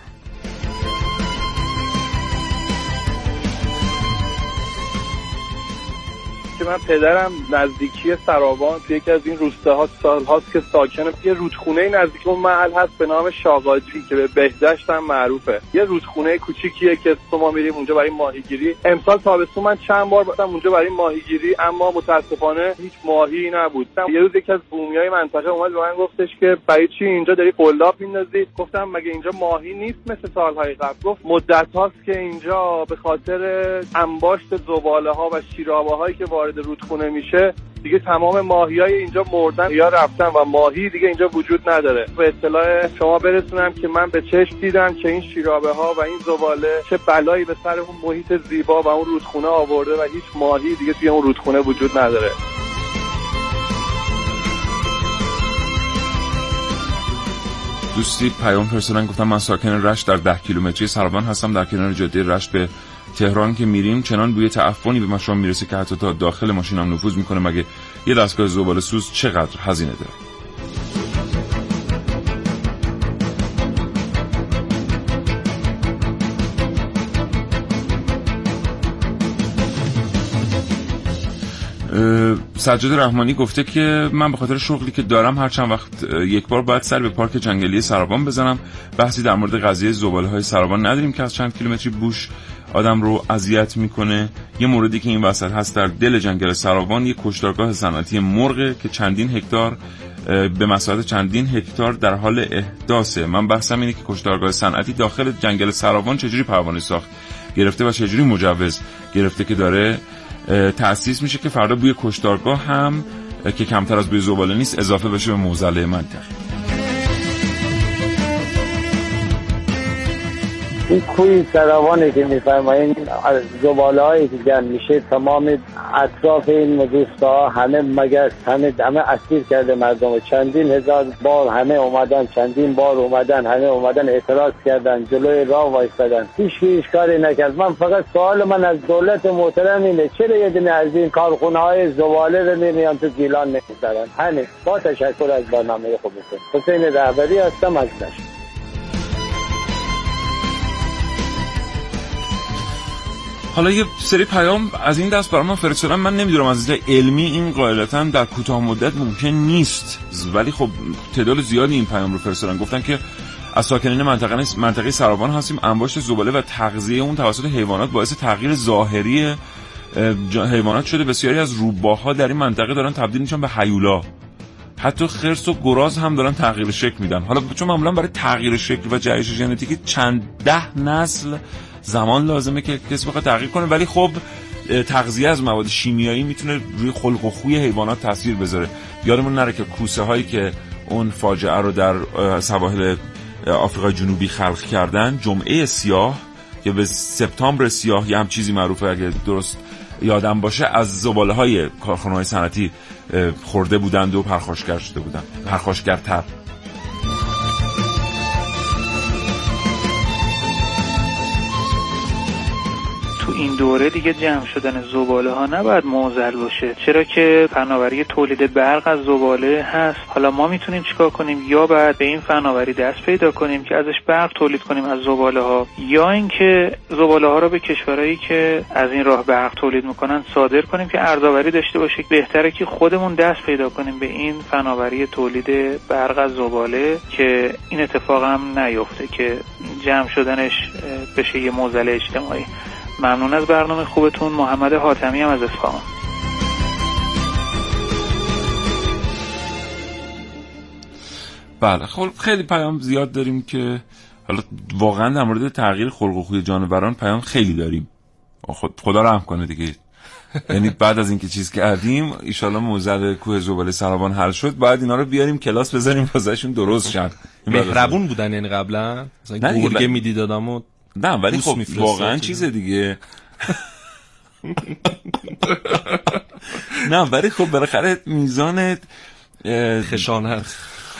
من پدرم نزدیکی سرابان توی یکی از این روستاها سال هاست که ساکنه یه رودخونه نزدیک اون محل هست به نام شاقاجی که به بهداشت هم معروفه. یه رودخونه کوچیکیه که ما میریم اونجا برای ماهیگیری. امسال تابستون من چند بار بودم اونجا برای ماهیگیری اما متاسفانه هیچ ماهی نبود. یه روز یکی از بومیای منطقه اومد به من گفتش که برای چی اینجا داری قلاب میندازی؟ گفتم مگه اینجا ماهی نیست مثل سالهای قبل؟ گفت مدت هاست که اینجا به خاطر انباشت زباله ها و شیرابه هایی که وارد وارد رودخونه میشه دیگه تمام ماهی های اینجا مردن یا رفتن و ماهی دیگه اینجا وجود نداره. به اطلاع شما برسونم که من به چشم دیدم که این شیرابه ها و این زباله چه بلایی به سر اون محیط زیبا و اون رودخونه آورده و هیچ ماهی دیگه توی اون رودخونه وجود نداره. دوستی پیام فرستادن گفتم من ساکن رشت در ده کیلومتری سربان هستم در کنار جاده رشت به تهران که میریم چنان بوی تعفنی به مشام می‌رسه که حتی تا داخل ماشینم نفوذ می‌کنه مگه یه دستگاه زباله سوز چقدر هزینه داره؟ سجاد رحمانی گفته که من به خاطر شغلی که دارم هر چند وقت یک بار باید سر به پارک جنگلی سرابان بزنم. بحثی در مورد قضیه زباله های سرابان نداریم که از چند کیلومتری بوش آدم رو اذیت می‌کنه. یه موردی که این وسط هست در دل جنگل سرابان یه کشتارگاه صنعتی مرغه که چندین هکتار به مساحت چندین هکتار در حال احداثه. من بحثم اینه که کشتارگاه صنعتی داخل جنگل سرابان چجوری پروانه ساخت؟ گرفته و چجوری مجوز گرفته که داره تأسیس میشه که فردا بوی کشتارگاه هم که کمتر از بوی زباله نیست اضافه بشه به موزله منطقه. این کوی سراوانی که میفرمایین از زباله هایی که جمع میشه تمام اطراف این ها همه مگس همه همه اسیر کرده مردم. چندین هزار بار همه اومدن چندین بار اومدن همه اومدن اعتراض کردن جلوی راه وایستادن. هیچ هیچ کاری نکرد. من فقط سوال من از دولت محترم اینه چرا یه دونه از این کارخونه های زباله رو نمیان تو گیلان نمی‌ذارن؟ همین. با تشکر از برنامه خوبتون. حسین رهبری هستم از نشد حالا یه سری پیام از این دست برای من فرستادن. من نمی‌دونم از علمی این قاعدتا در کوتاه مدت ممکن نیست. ولی خب تعداد زیادی این پیام رو فرستادن. گفتن که از ساکنین منطقه منطقه سرابان هستیم. انباشت زباله و تغذیه اون توسط حیوانات باعث تغییر ظاهری حیوانات شده. بسیاری از روباها در این منطقه دارن تبدیل میشن به حیولا. حتی خرس و گراز هم دارن تغییر شکل میدن. حالا چون معمولا برای تغییر شکل و جهش ژنتیکی چند ده نسل زمان لازمه که کسی بخواد تغییر کنه. ولی خب تغذیه از مواد شیمیایی می‌تونه روی خلق و خوی حیوانات تاثیر بذاره. یادمون نره که کوسه هایی که اون فاجعه رو در سواحل آفریقای جنوبی خلق کردن جمعه سیاه که به سپتامبر سیاه یه هم چیزی معروفه اگه درست یادم باشه از زباله های کارخانه های صنعتی خورده بودند و پرخاشگر شده بودند. پرخاشگرتر. این دوره دیگه جمع شدن زباله ها نباید موزل باشه. چرا که فناوری تولید برق از زباله هست. حالا ما می‌تونیم چیکار کنیم؟ یا بعد به این فناوری دست پیدا کنیم که ازش برق تولید کنیم از زباله ها یا اینکه زباله ها رو به کشورهایی که از این راه برق تولید می‌کنن صادر کنیم که ارزآوری داشته باشه. بهتره که خودمون دست پیدا کنیم به این فناوری تولید برق از زباله که این اتفاق هم نیفته که جمع شدنش بشه یه موزل اجتماعی. ممنون از برنامه خوبتون. محمد حاتمی هم از اصفهان. بله خب خیلی پیام زیاد داریم که حالا واقعا در مورد تغییر خلق و خوی جانوران پیام خیلی داریم. خود خدا رحم کنه دیگه. یعنی بعد از اینکه چیز کردیم ایشالا موزل کوه زباله سرابان حل شد. بعد اینا رو بیاریم کلاس بذاریم واسهشون درست شد مهربون بودن یعنی قبلا؟ مثلا گورگه میدی دادم و نه ولی خب واقعا چیز دیگه. نه ولی خب بالاخره میزان خشانت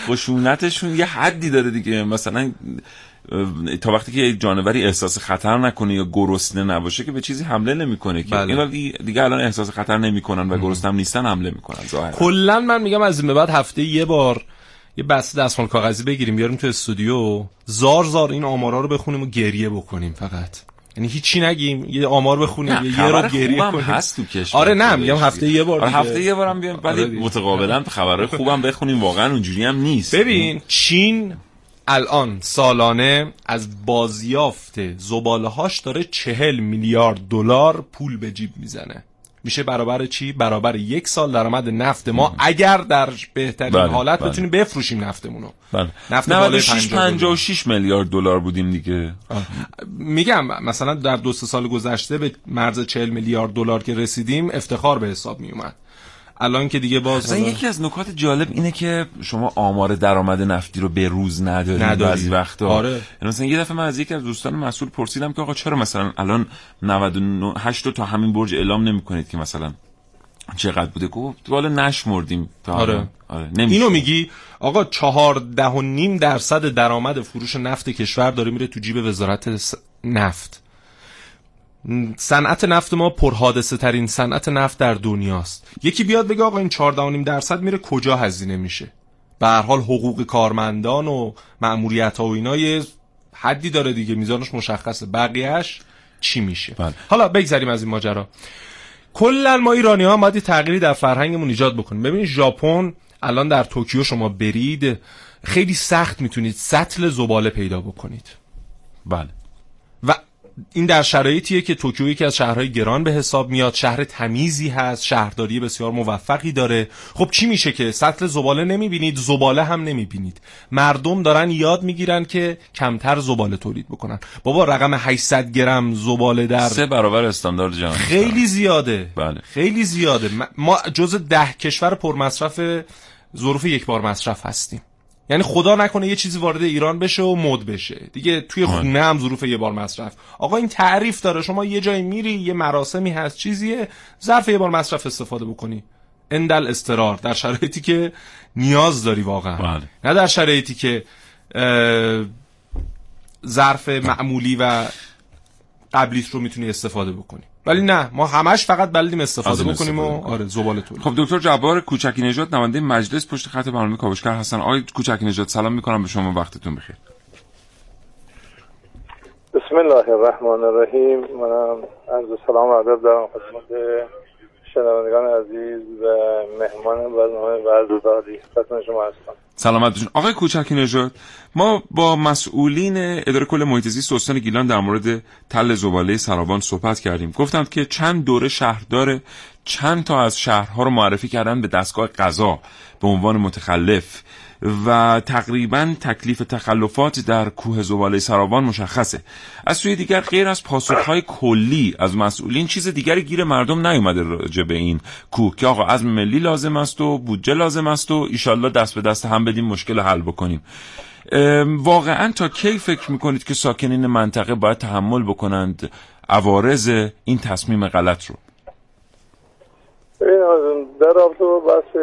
خشونتشون یه حدی داره دیگه. مثلا تا وقتی که جانوری احساس خطر نکنه یا گرسنه نباشه که به چیزی حمله نمی‌کنه که. بله. این دیگه الان احساس خطر نمی‌کنن و گرسنه نیستن حمله می‌کنن ظاهرا. کلا من میگم از این به بعد هفته یه بار یه بسته دستمال کاغذی بگیریم بیاریم تو استودیو. زار زار این آمارا رو بخونیم و گریه بکنیم فقط. یعنی هیچی نگیم یه آمار بخونیم یه رو گریه کنیم. هست تو کشور. آره نه میگم هفته یه بار آره هفته یه بارم بیام ولی آره متقابلا خبرهای خوبم بخونیم واقعا اونجوری هم نیست. ببین چین الان سالانه از بازیافت زباله هاش داره چهل میلیارد دلار پول به جیب می‌زنه. میشه برابر چی؟ برابر یک سال درآمد نفت ما. اگر در بهترین بله، حالت بله. بتونیم بفروشیم نفتمون رو بله. نفت 96 56 میلیارد دلار بودیم دیگه. میگم مثلا در دو سال گذشته به مرز 40 میلیارد دلار که رسیدیم افتخار به حساب میومد. الان که دیگه باز حالا... یکی از نکات جالب اینه که شما آمار درآمد نفتی رو به روز ندارید بعضی وقتا آره. یعنی مثلا یه دفعه من از یکی از دوستان مسئول پرسیدم که آقا چرا مثلا الان 98 تا همین برج اعلام نمی‌کنید که مثلا چقدر بوده گفت والا نشمردیم تا آره. آره. اینو میگی آقا چهارده و نیم درصد درآمد فروش نفت کشور داره میره تو جیب وزارت نفت صنعت نفت ما پرحادثه ترین صنعت نفت در دنیاست. یکی بیاد بگه آقا این 14.5 درصد میره کجا هزینه میشه؟ به هر حال حقوق کارمندان و مأموریت ها و اینا یه حدی داره دیگه میزانش مشخصه. بقیهش چی میشه؟ بله. حالا بگذریم از این ماجرا. کلا ما ایرانی ها باید تغییری در فرهنگمون ایجاد بکنیم. ببینید ژاپن الان در توکیو شما برید خیلی سخت می‌تونید سطل زباله پیدا بکنید. بله. این در شرایطیه که توکیو یکی از شهرهای گران به حساب میاد. شهر تمیزی هست شهرداری بسیار موفقی داره. خب چی میشه که سطل زباله نمی‌بینید زباله هم نمی‌بینید. مردم دارن یاد می‌گیرن که کمتر زباله تولید بکنن. بابا رقم 800 گرم زباله در سه برابر استاندارد جهانی خیلی زیاده. بله. خیلی زیاده. ما جز ده کشور پرمصرف ظروف یک بار مصرف هستیم. یعنی خدا نکنه یه چیزی وارد ایران بشه و مد بشه. دیگه توی خونه هم ظروف یه بار مصرف. آقا این تعریف داره. شما یه جایی میری یه مراسمی هست چیزیه. ظرف یه بار مصرف استفاده بکنی. اندل استرار. در شرایطی که نیاز داری واقعا. بله. نه در شرایطی که ظرف معمولی و قبلیت رو می‌تونی استفاده بکنی. ولی نه ما همش فقط بلدیم استفاده بکنیم و آره زباله تولید. خب دکتر جبار کوچکی نژاد نماینده مجلس پشت خط برنامه کاوشگر هستن. آقای کوچکی نژاد سلام می‌کنم به شما وقتتون بخیر. بسم الله الرحمن الرحیم. منم عرض سلام و ادب دارم خدمت شنوندگان عزیز و مهمان برنامه ورزداری خدمت شما هستم. سلامت باشین آقای کوچکی نژاد ما با مسئولین اداره کل محیط زیست استان گیلان در مورد تل زباله سراوان صحبت کردیم. گفتند که چند دوره شهردار چند تا از شهرها رو معرفی کردن به دستگاه قضا به عنوان متخلف. و تقریبا تکلیف تخلفات در کوه زباله سراوان مشخصه. از سوی دیگر غیر از پاسخهای کلی از مسئولین چیز دیگری گیر مردم نیومده راجع به این کوه که آقا عزم ملی لازم است و بودجه لازم است و ایشالله دست به دست هم بدیم مشکل حل بکنیم. واقعا تا کی فکر می‌کنید که ساکنین منطقه باید تحمل بکنند عوارض این تصمیم غلط رو؟ در رابطه با بحث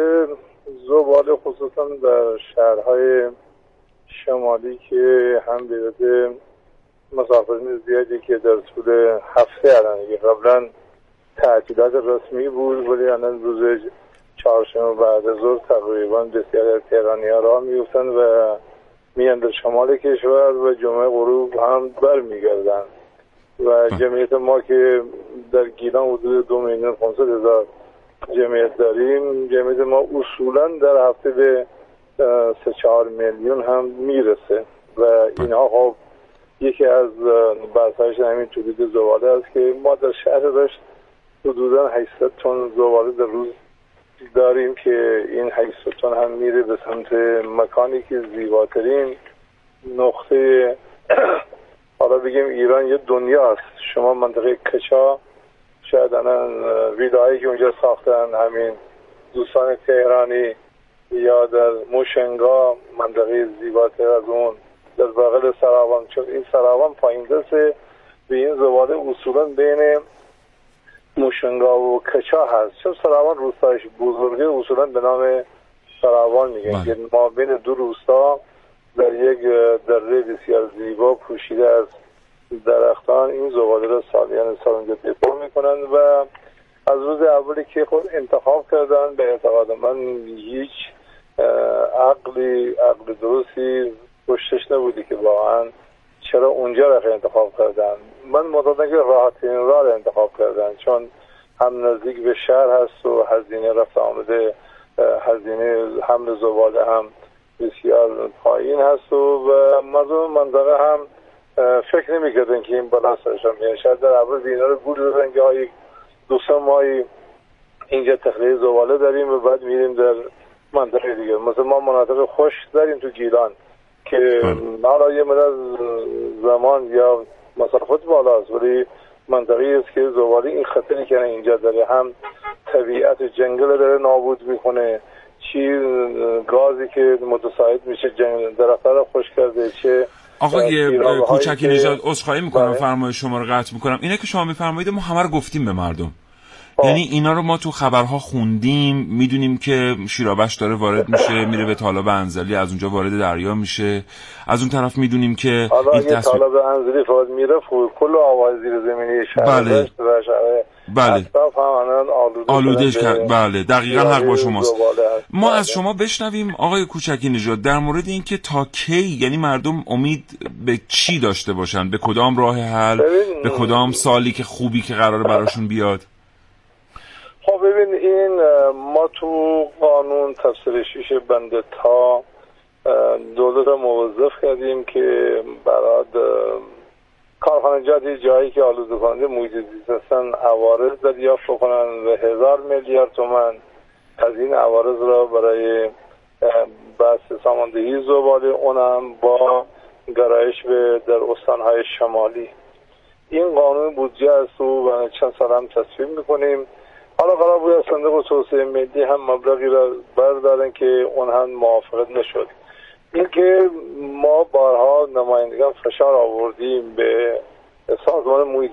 زباله خصوصا در شهرهای شمالی که هم بیرده مسافرین زیادی که در طول هفته الان قبلا تعطیلات رسمی بود ولی الان روز چهارشنبه بعد ظهر تقریبا بسیار تهرانی ها راه میفتن و میان در شمال کشور و جمعه غروب هم برمیگردن و جمعیت ما که در گیلان حدود دو میلیون 500 هزار جمعیت داریم. جمعیت ما اصولا در هفته به سه چهار میلیون هم می‌رسه و اینها خب یکی از بحثایش همین تولید زباله است که ما در شهر رشت حدودا 800 تن زباله در روز داریم که این 800 تن هم میره به سمت مکانی که زیباترین نقطه حالا بگیم ایران یه دنیا است. شما منطقه کچا شاید الان ویلایی که اونجا ساختن همین دوستان تهرانی یا در موشنگا منطقه زیباتر از اون در بغل سراوان. چون این سراوان پایین دسته به این زباله اصولا بین موشنگا و کچا هست. چون سراوان روستایش بزرگه اصولا به نام سراوان میگن. که ما بین دو روستا در یک دره بسیار زیبا پوشیده از درختان این زباله را سالیان سال اونجا دفاع می‌کنن و از روز اولی که خود انتخاب کردن به اعتقاد من هیچ عقلی عقل درستی پشتش نبودی که واقعا چرا اونجا را انتخاب کردن. من معتقدم که راحتین راه را انتخاب کردن چون هم نزدیک به شهر هست و هزینه رفت آمده هزینه حمل زباله هم بسیار پایین هست و مردم منطقه هم فکر نمی‌کردن که این بالا سرشان میاد شاید در اول اینا رو گول دادن که دو سه ماهی اینجا تخلیه زباله داریم و بعد میریم در منطقه دیگه. مثلا ما مناطق خوش داریم تو گیلان که حالا یه مدت زمان یا مسافت بالاست ولی منطقه است که زباله این خطری که اینجا داره هم طبیعت جنگل داره نابود می‌کنه چی گازی که متساعد میشه جنگل درخت رو خوش کرده چه آقای کوچکی نژاد عذرخواهی می‌کنم بله. فرمایش شما رو قطع می‌کنم اینه که شما میفرمایید ما همه رو گفتیم به مردم یعنی اینا رو ما تو خبرها خوندیم می‌دونیم که شیرابش داره وارد میشه میره به طالب انزلی از اونجا وارد دریا میشه. از اون طرف می‌دونیم که حالا این تصمیم... طالب انزلی فاز میره کل آواز زیر زمینی شهر بله. بله. آلوده کرد بله. دقیقا حق با شماست. ما از شما بشنویم آقای کوچکی نژاد در مورد اینکه تا کی یعنی مردم امید به چی داشته باشن؟ به کدام راه حل؟ به کدام سالی که خوبی که قرار براشون بیاد؟ خب ببین این ما تو قانون تفسیر شیش بنده تا دولت موظف کردیم که برای کارخانجات جایی که آلوده کننده زیست هستن عوارض دریافت بکنن و هزار میلیارد تومن از این عوارض را برای بحث ساماندهی زباله اونم با گرایش به در استانهای شمالی. این قانون بودجه است و چند سال هم تصویم می‌کنیم. حالا قرار بود صندوق توسعه ملی هم مبلغی را بردارن که اون هم موافقت نشد. اینکه ما بارها نمایندگان فشار آوردیم به سازمان محیط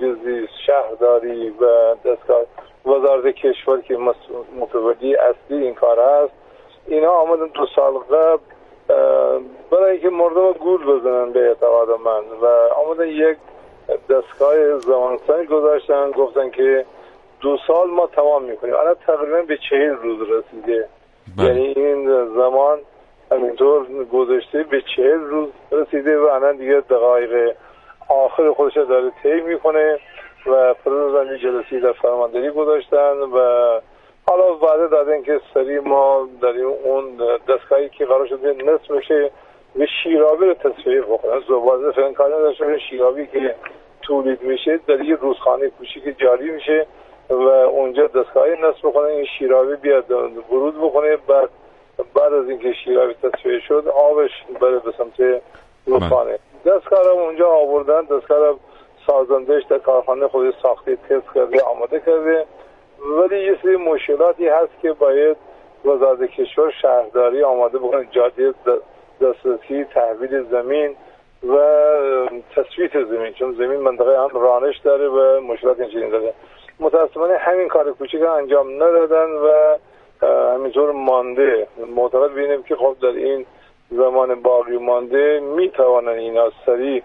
شهرداری و دستگاه وزارت کشور که متولی اصلی این کار است اینا آمدن دو سال قبل برای اینکه مردم گول بزنن به اعتقاد من. و آمدن یک دستگاه زمانسنی گذاشتن گفتن که دو سال ما تمام می‌کنیم. الان تقریبا به چهل روز رسیده. بله. یعنی این زمان همینطور گذاشته به چهل روز رسیده و الان دیگه دقایق آخر خودش داره طی می‌کنه و پرزنی جلسی در فرمانداری گذاشتن و حالا وعده دادن که سری ما در اون دستگاهی که قرار شده نصف بشه به شیرابی رو تصفیه بکنن. زبازه فعلا کار نداشته شیرابی که تولید میشه در یه روزخانه کوچیک جاری میشه. و اونجا دستگاهی نصب بکنه این شیرابی بیاد ورود بکنه. بعد بعد از اینکه شیرابی تصفیه شد آبش بره به سمت رودخانه. دستگاه رو اونجا آوردن دستگاه رو سازندهش در کارخانه خود ساختی تست کرده آماده کرده. ولی یه سری مشکلاتی هست که باید وزارت کشور شهرداری آماده بکنه. جاده دسترسی تحویل زمین و تثبیت زمین چون زمین منطقه هم رانش داره و مشکلات این داره. متاسفانه همین کار کوچیک انجام ندادن و همینطور مانده. معتقد بینیم که خب در این زمان باقی مانده می‌توانن اینا سریع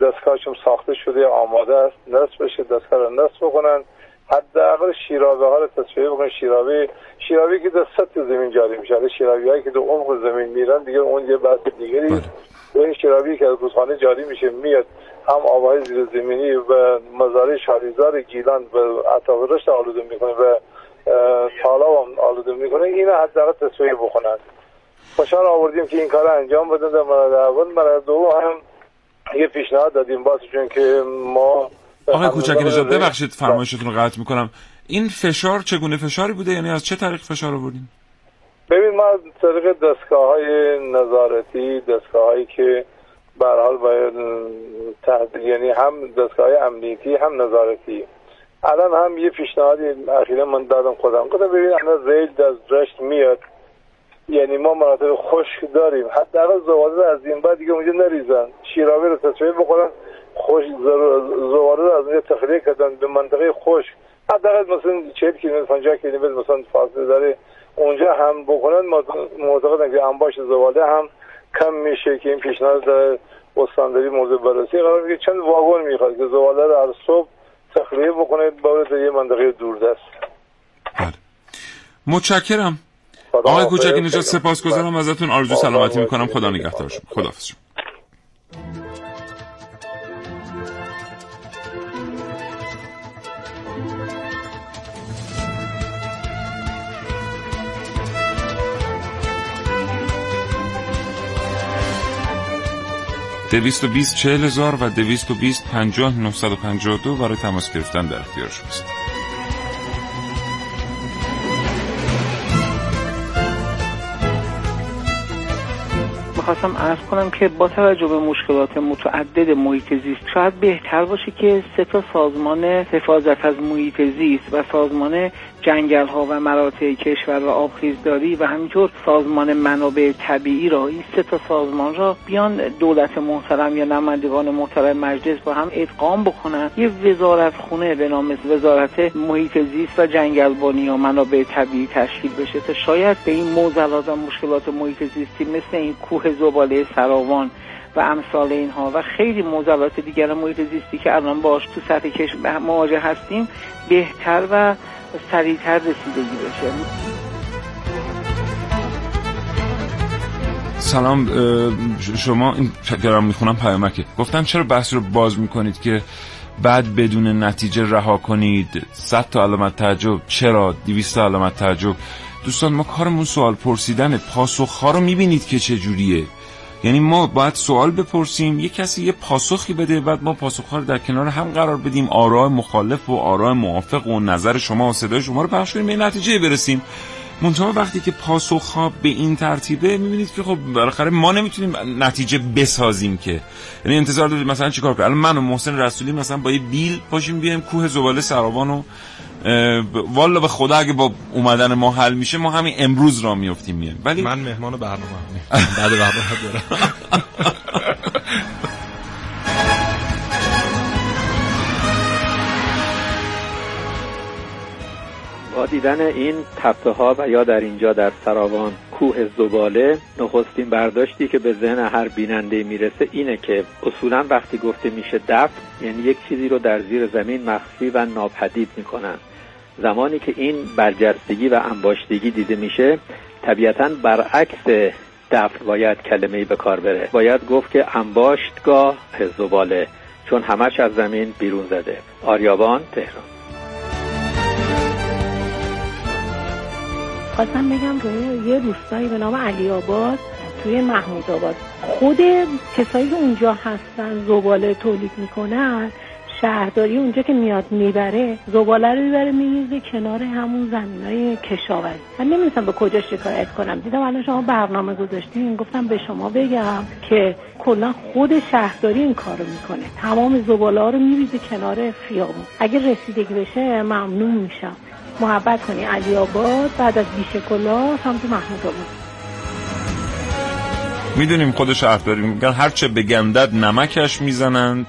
دستگاهشون ساخته شده آماده است نصب بشه دستگاه رو نصب بکنن. حداقل شیرابه ها رو تصفیه بکنن. شیرابه شیرابه که در سطح زمین جاری میشه. شیرابی هایی که در عمق زمین میرن دیگه اون یه بحث دیگری بله. و این شیرابی که از رودخانه جاری میشه میاد هم آبهای زیر زمینی و مزارع شاریزار گیلان و اطراف آلوده می‌کنه و تالا هم آلوده می‌کنه. این حداقل تصفیه بکنن خوشحال آوردیم که این کار انجام بدن. در مورد اول مورد دو هم یه پیشنهاد دادیم. باز چون که ما آقای کوچک نجات ببخشید فرمایشتون رو قطع می‌کنم. این فشار چگونه فشاری بوده؟ یعنی از چه طریق فشار آوردیم ببین ما از طریق دستگاه های نظارتی دستگاه هایی که حال باید تحت یعنی هم دستگاه های امنیتی هم نظارتی. الان هم یه پیشنهادی اخیرا من دادم خودم. گفتم ببین الان ریل از رشت میاد. یعنی ما مناطق خشک داریم. حداقل زواده از این بعد دیگه اونجا نریزن. شیراوی رو تصویر بکنن خوش رو از اونجا تخلیه کردن به منطقه خشک. حداقل مثلا 40 کیلومتر 50 کیلومتر مثلا فاصله داره. اونجا هم بکنن معتقدن که انباش زباله هم کم میشه که این پیشنهاد در استانداری موضوع بررسی قرار که چند واگن می‌خواد که زباله رو هر صبح تخلیه بکنه برای یه منطقه دوردست بله. متشکرم. آقای کوچکی نجات سپاسگزارم ازتون. آرزو سلامتی می‌کنم. خدا نگهدار. شما خدا 220 40 هزار و 220 50 952 برای تماس گرفتن در اختیار شماست. می‌خواستم ارز کنم که با توجه به مشکلات متعدد محیط زیست شاید بهتر باشه که سه تا سازمان حفاظت از محیط زیست و سازمان جنگل ها و مراتع کشور و آبخیزداری و همینطور سازمان منابع طبیعی را این سه تا سازمان را بیان دولت محترم یا نمایندگان محترم مجلس با هم ادغام بکنن. یه وزارت خونه به نام وزارت محیط زیست و جنگلبانی و منابع طبیعی تشکیل بشه تا شاید به این معضلات و مشکلات محیط زیستی مثل این کوه زباله سراوان و امثال اینها و خیلی موضوعات دیگر محیط زیستی که الان باش تو سطح کشور مواجه هستیم بهتر و سریعتر رسیدگی بشه. سلام شما این دارم می‌خونم پیامکه. گفتم چرا بحث رو باز می‌کنید که بعد بدون نتیجه رها کنید؟ صد تا علامت تعجب. چرا؟ 200 علامت تعجب. دوستان ما کارمون سوال پرسیدن پاسخ رو می‌بینید که چه جوریه یعنی ما باید سوال بپرسیم یه کسی یه پاسخی بده بعد ما پاسخ رو در کنار هم قرار بدیم آراء مخالف و آراء موافق و نظر شما و صدای شما رو پخش کنیم به نتیجه برسیم. منتها وقتی که پاسخ ها به این ترتیبه می‌بینید که خب بالاخره ما نمی‌تونیم نتیجه بسازیم که. یعنی انتظار دارید مثلا چیکار کنیم؟ من و محسن رسولی مثلا با یه بیل پاشیم بیایم کوه زباله سراوان والا به خدا اگه با اومدن ما حل میشه ما همین امروز را میفتیم میایم ولی من مهمان برنامه بعد برنامه دارم. با دیدن این تپه ها و یا در اینجا در سراوان کوه زباله نخستین برداشتی که به ذهن هر بیننده می‌رسه اینه که اصولا وقتی گفته میشه دفن یعنی یک چیزی رو در زیر زمین مخفی و ناپدید می‌کنن. زمانی که این برجستگی و انباشتگی دیده میشه طبیعتا برعکس دفن باید کلمه به کار بره. باید گفت که انباشتگاه زباله چون همش از زمین بیرون زده. آریابان تهران. خواستم بگم روی یه روستایی به نام علی آباد توی محمود آباد. خود کسایی که اونجا هستن زباله تولید می‌کنن شهرداری اونجا که میاد می‌بره زباله رو می‌بره میریزه کنار همون زمین های کشاورزی. من نمی‌دونستم به کجا شکایت کنم. دیدم الان شما برنامه گذاشتین گفتم به شما بگم که کلا خود شهرداری این کارو می‌کنه. تمام زباله رو میریزه کنار خیابون. اگه رسیدگی بشه ممنون میشم. محبت کنی علی آباد. بعد از بیشکلا سمت محمود آباد. می‌دونیم خود شهرداری میگن هرچه بگندد نمکش می‌زنند.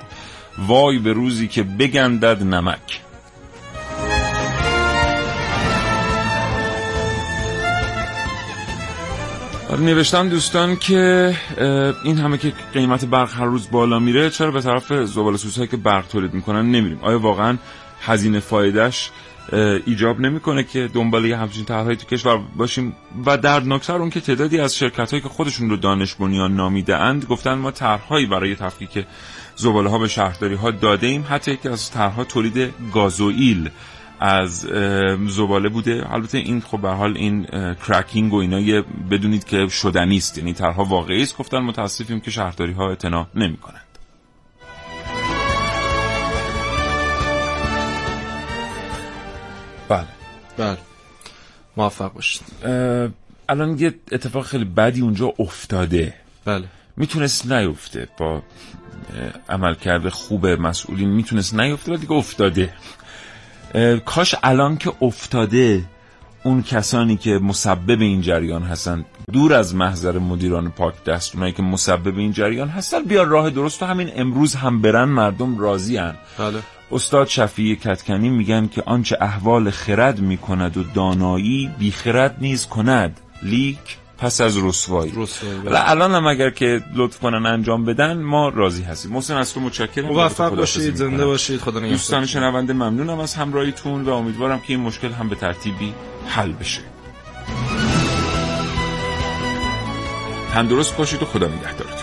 وای به روزی که بگندد نمک. نوشتم دوستان که این همه که قیمت برق هر روز بالا میره چرا به طرف زباله سوزهایی که برق تولید می‌کنن نمیریم؟ آیا واقعا هزینه فایدهش ایجاب نمی‌کنه که دنبال یه همچین طرحهایی تو کشور باشیم؟ و دردناکتر اون که تعدادی از شرکت هایی که خودشون رو دانش بنیان نامیده اند گفتن ما طرحهایی برای تفکیک زباله ها به شهرداری ها داده ایم حتی یکی از طرحها تولید گازوئیل از زباله بوده. البته این خب به حال این کرکینگ و اینا بدونید که شدنی است یعنی طرحها واقعی است. گفتن متاسفیم که شهرداری ها اعتنا نمی‌کنند. بله. بله. موفق باشید. الان یه اتفاق خیلی بدی اونجا افتاده. بله. می‌تونست نیفته با عمل کرده خوب مسئولین می‌تونست نیفته ولی دیگه افتاده کاش الان که افتاده اون کسانی که مسبب این جریان هستن دور از محضر مدیران پاک دست اونایی که مسبب این جریان هستن بیا راه درست و همین امروز هم برن مردم راضی هن. بله. استاد شفیع کتکنی میگن که آنچه احوال خرد می‌کند و دانایی بی خرد نیز کند لیک پس از رسوایی. بله. الان هم اگر که لطف کنن انجام بدن ما راضی هستیم. محسن از تو متشکرم. موفق باشید زنده باشید خدا نگهدار. دوستان شنونده ممنونم از همراهیتون و امیدوارم که این مشکل هم به ترتیبی حل بشه. تندرست باشید و خدا نگهدارتون.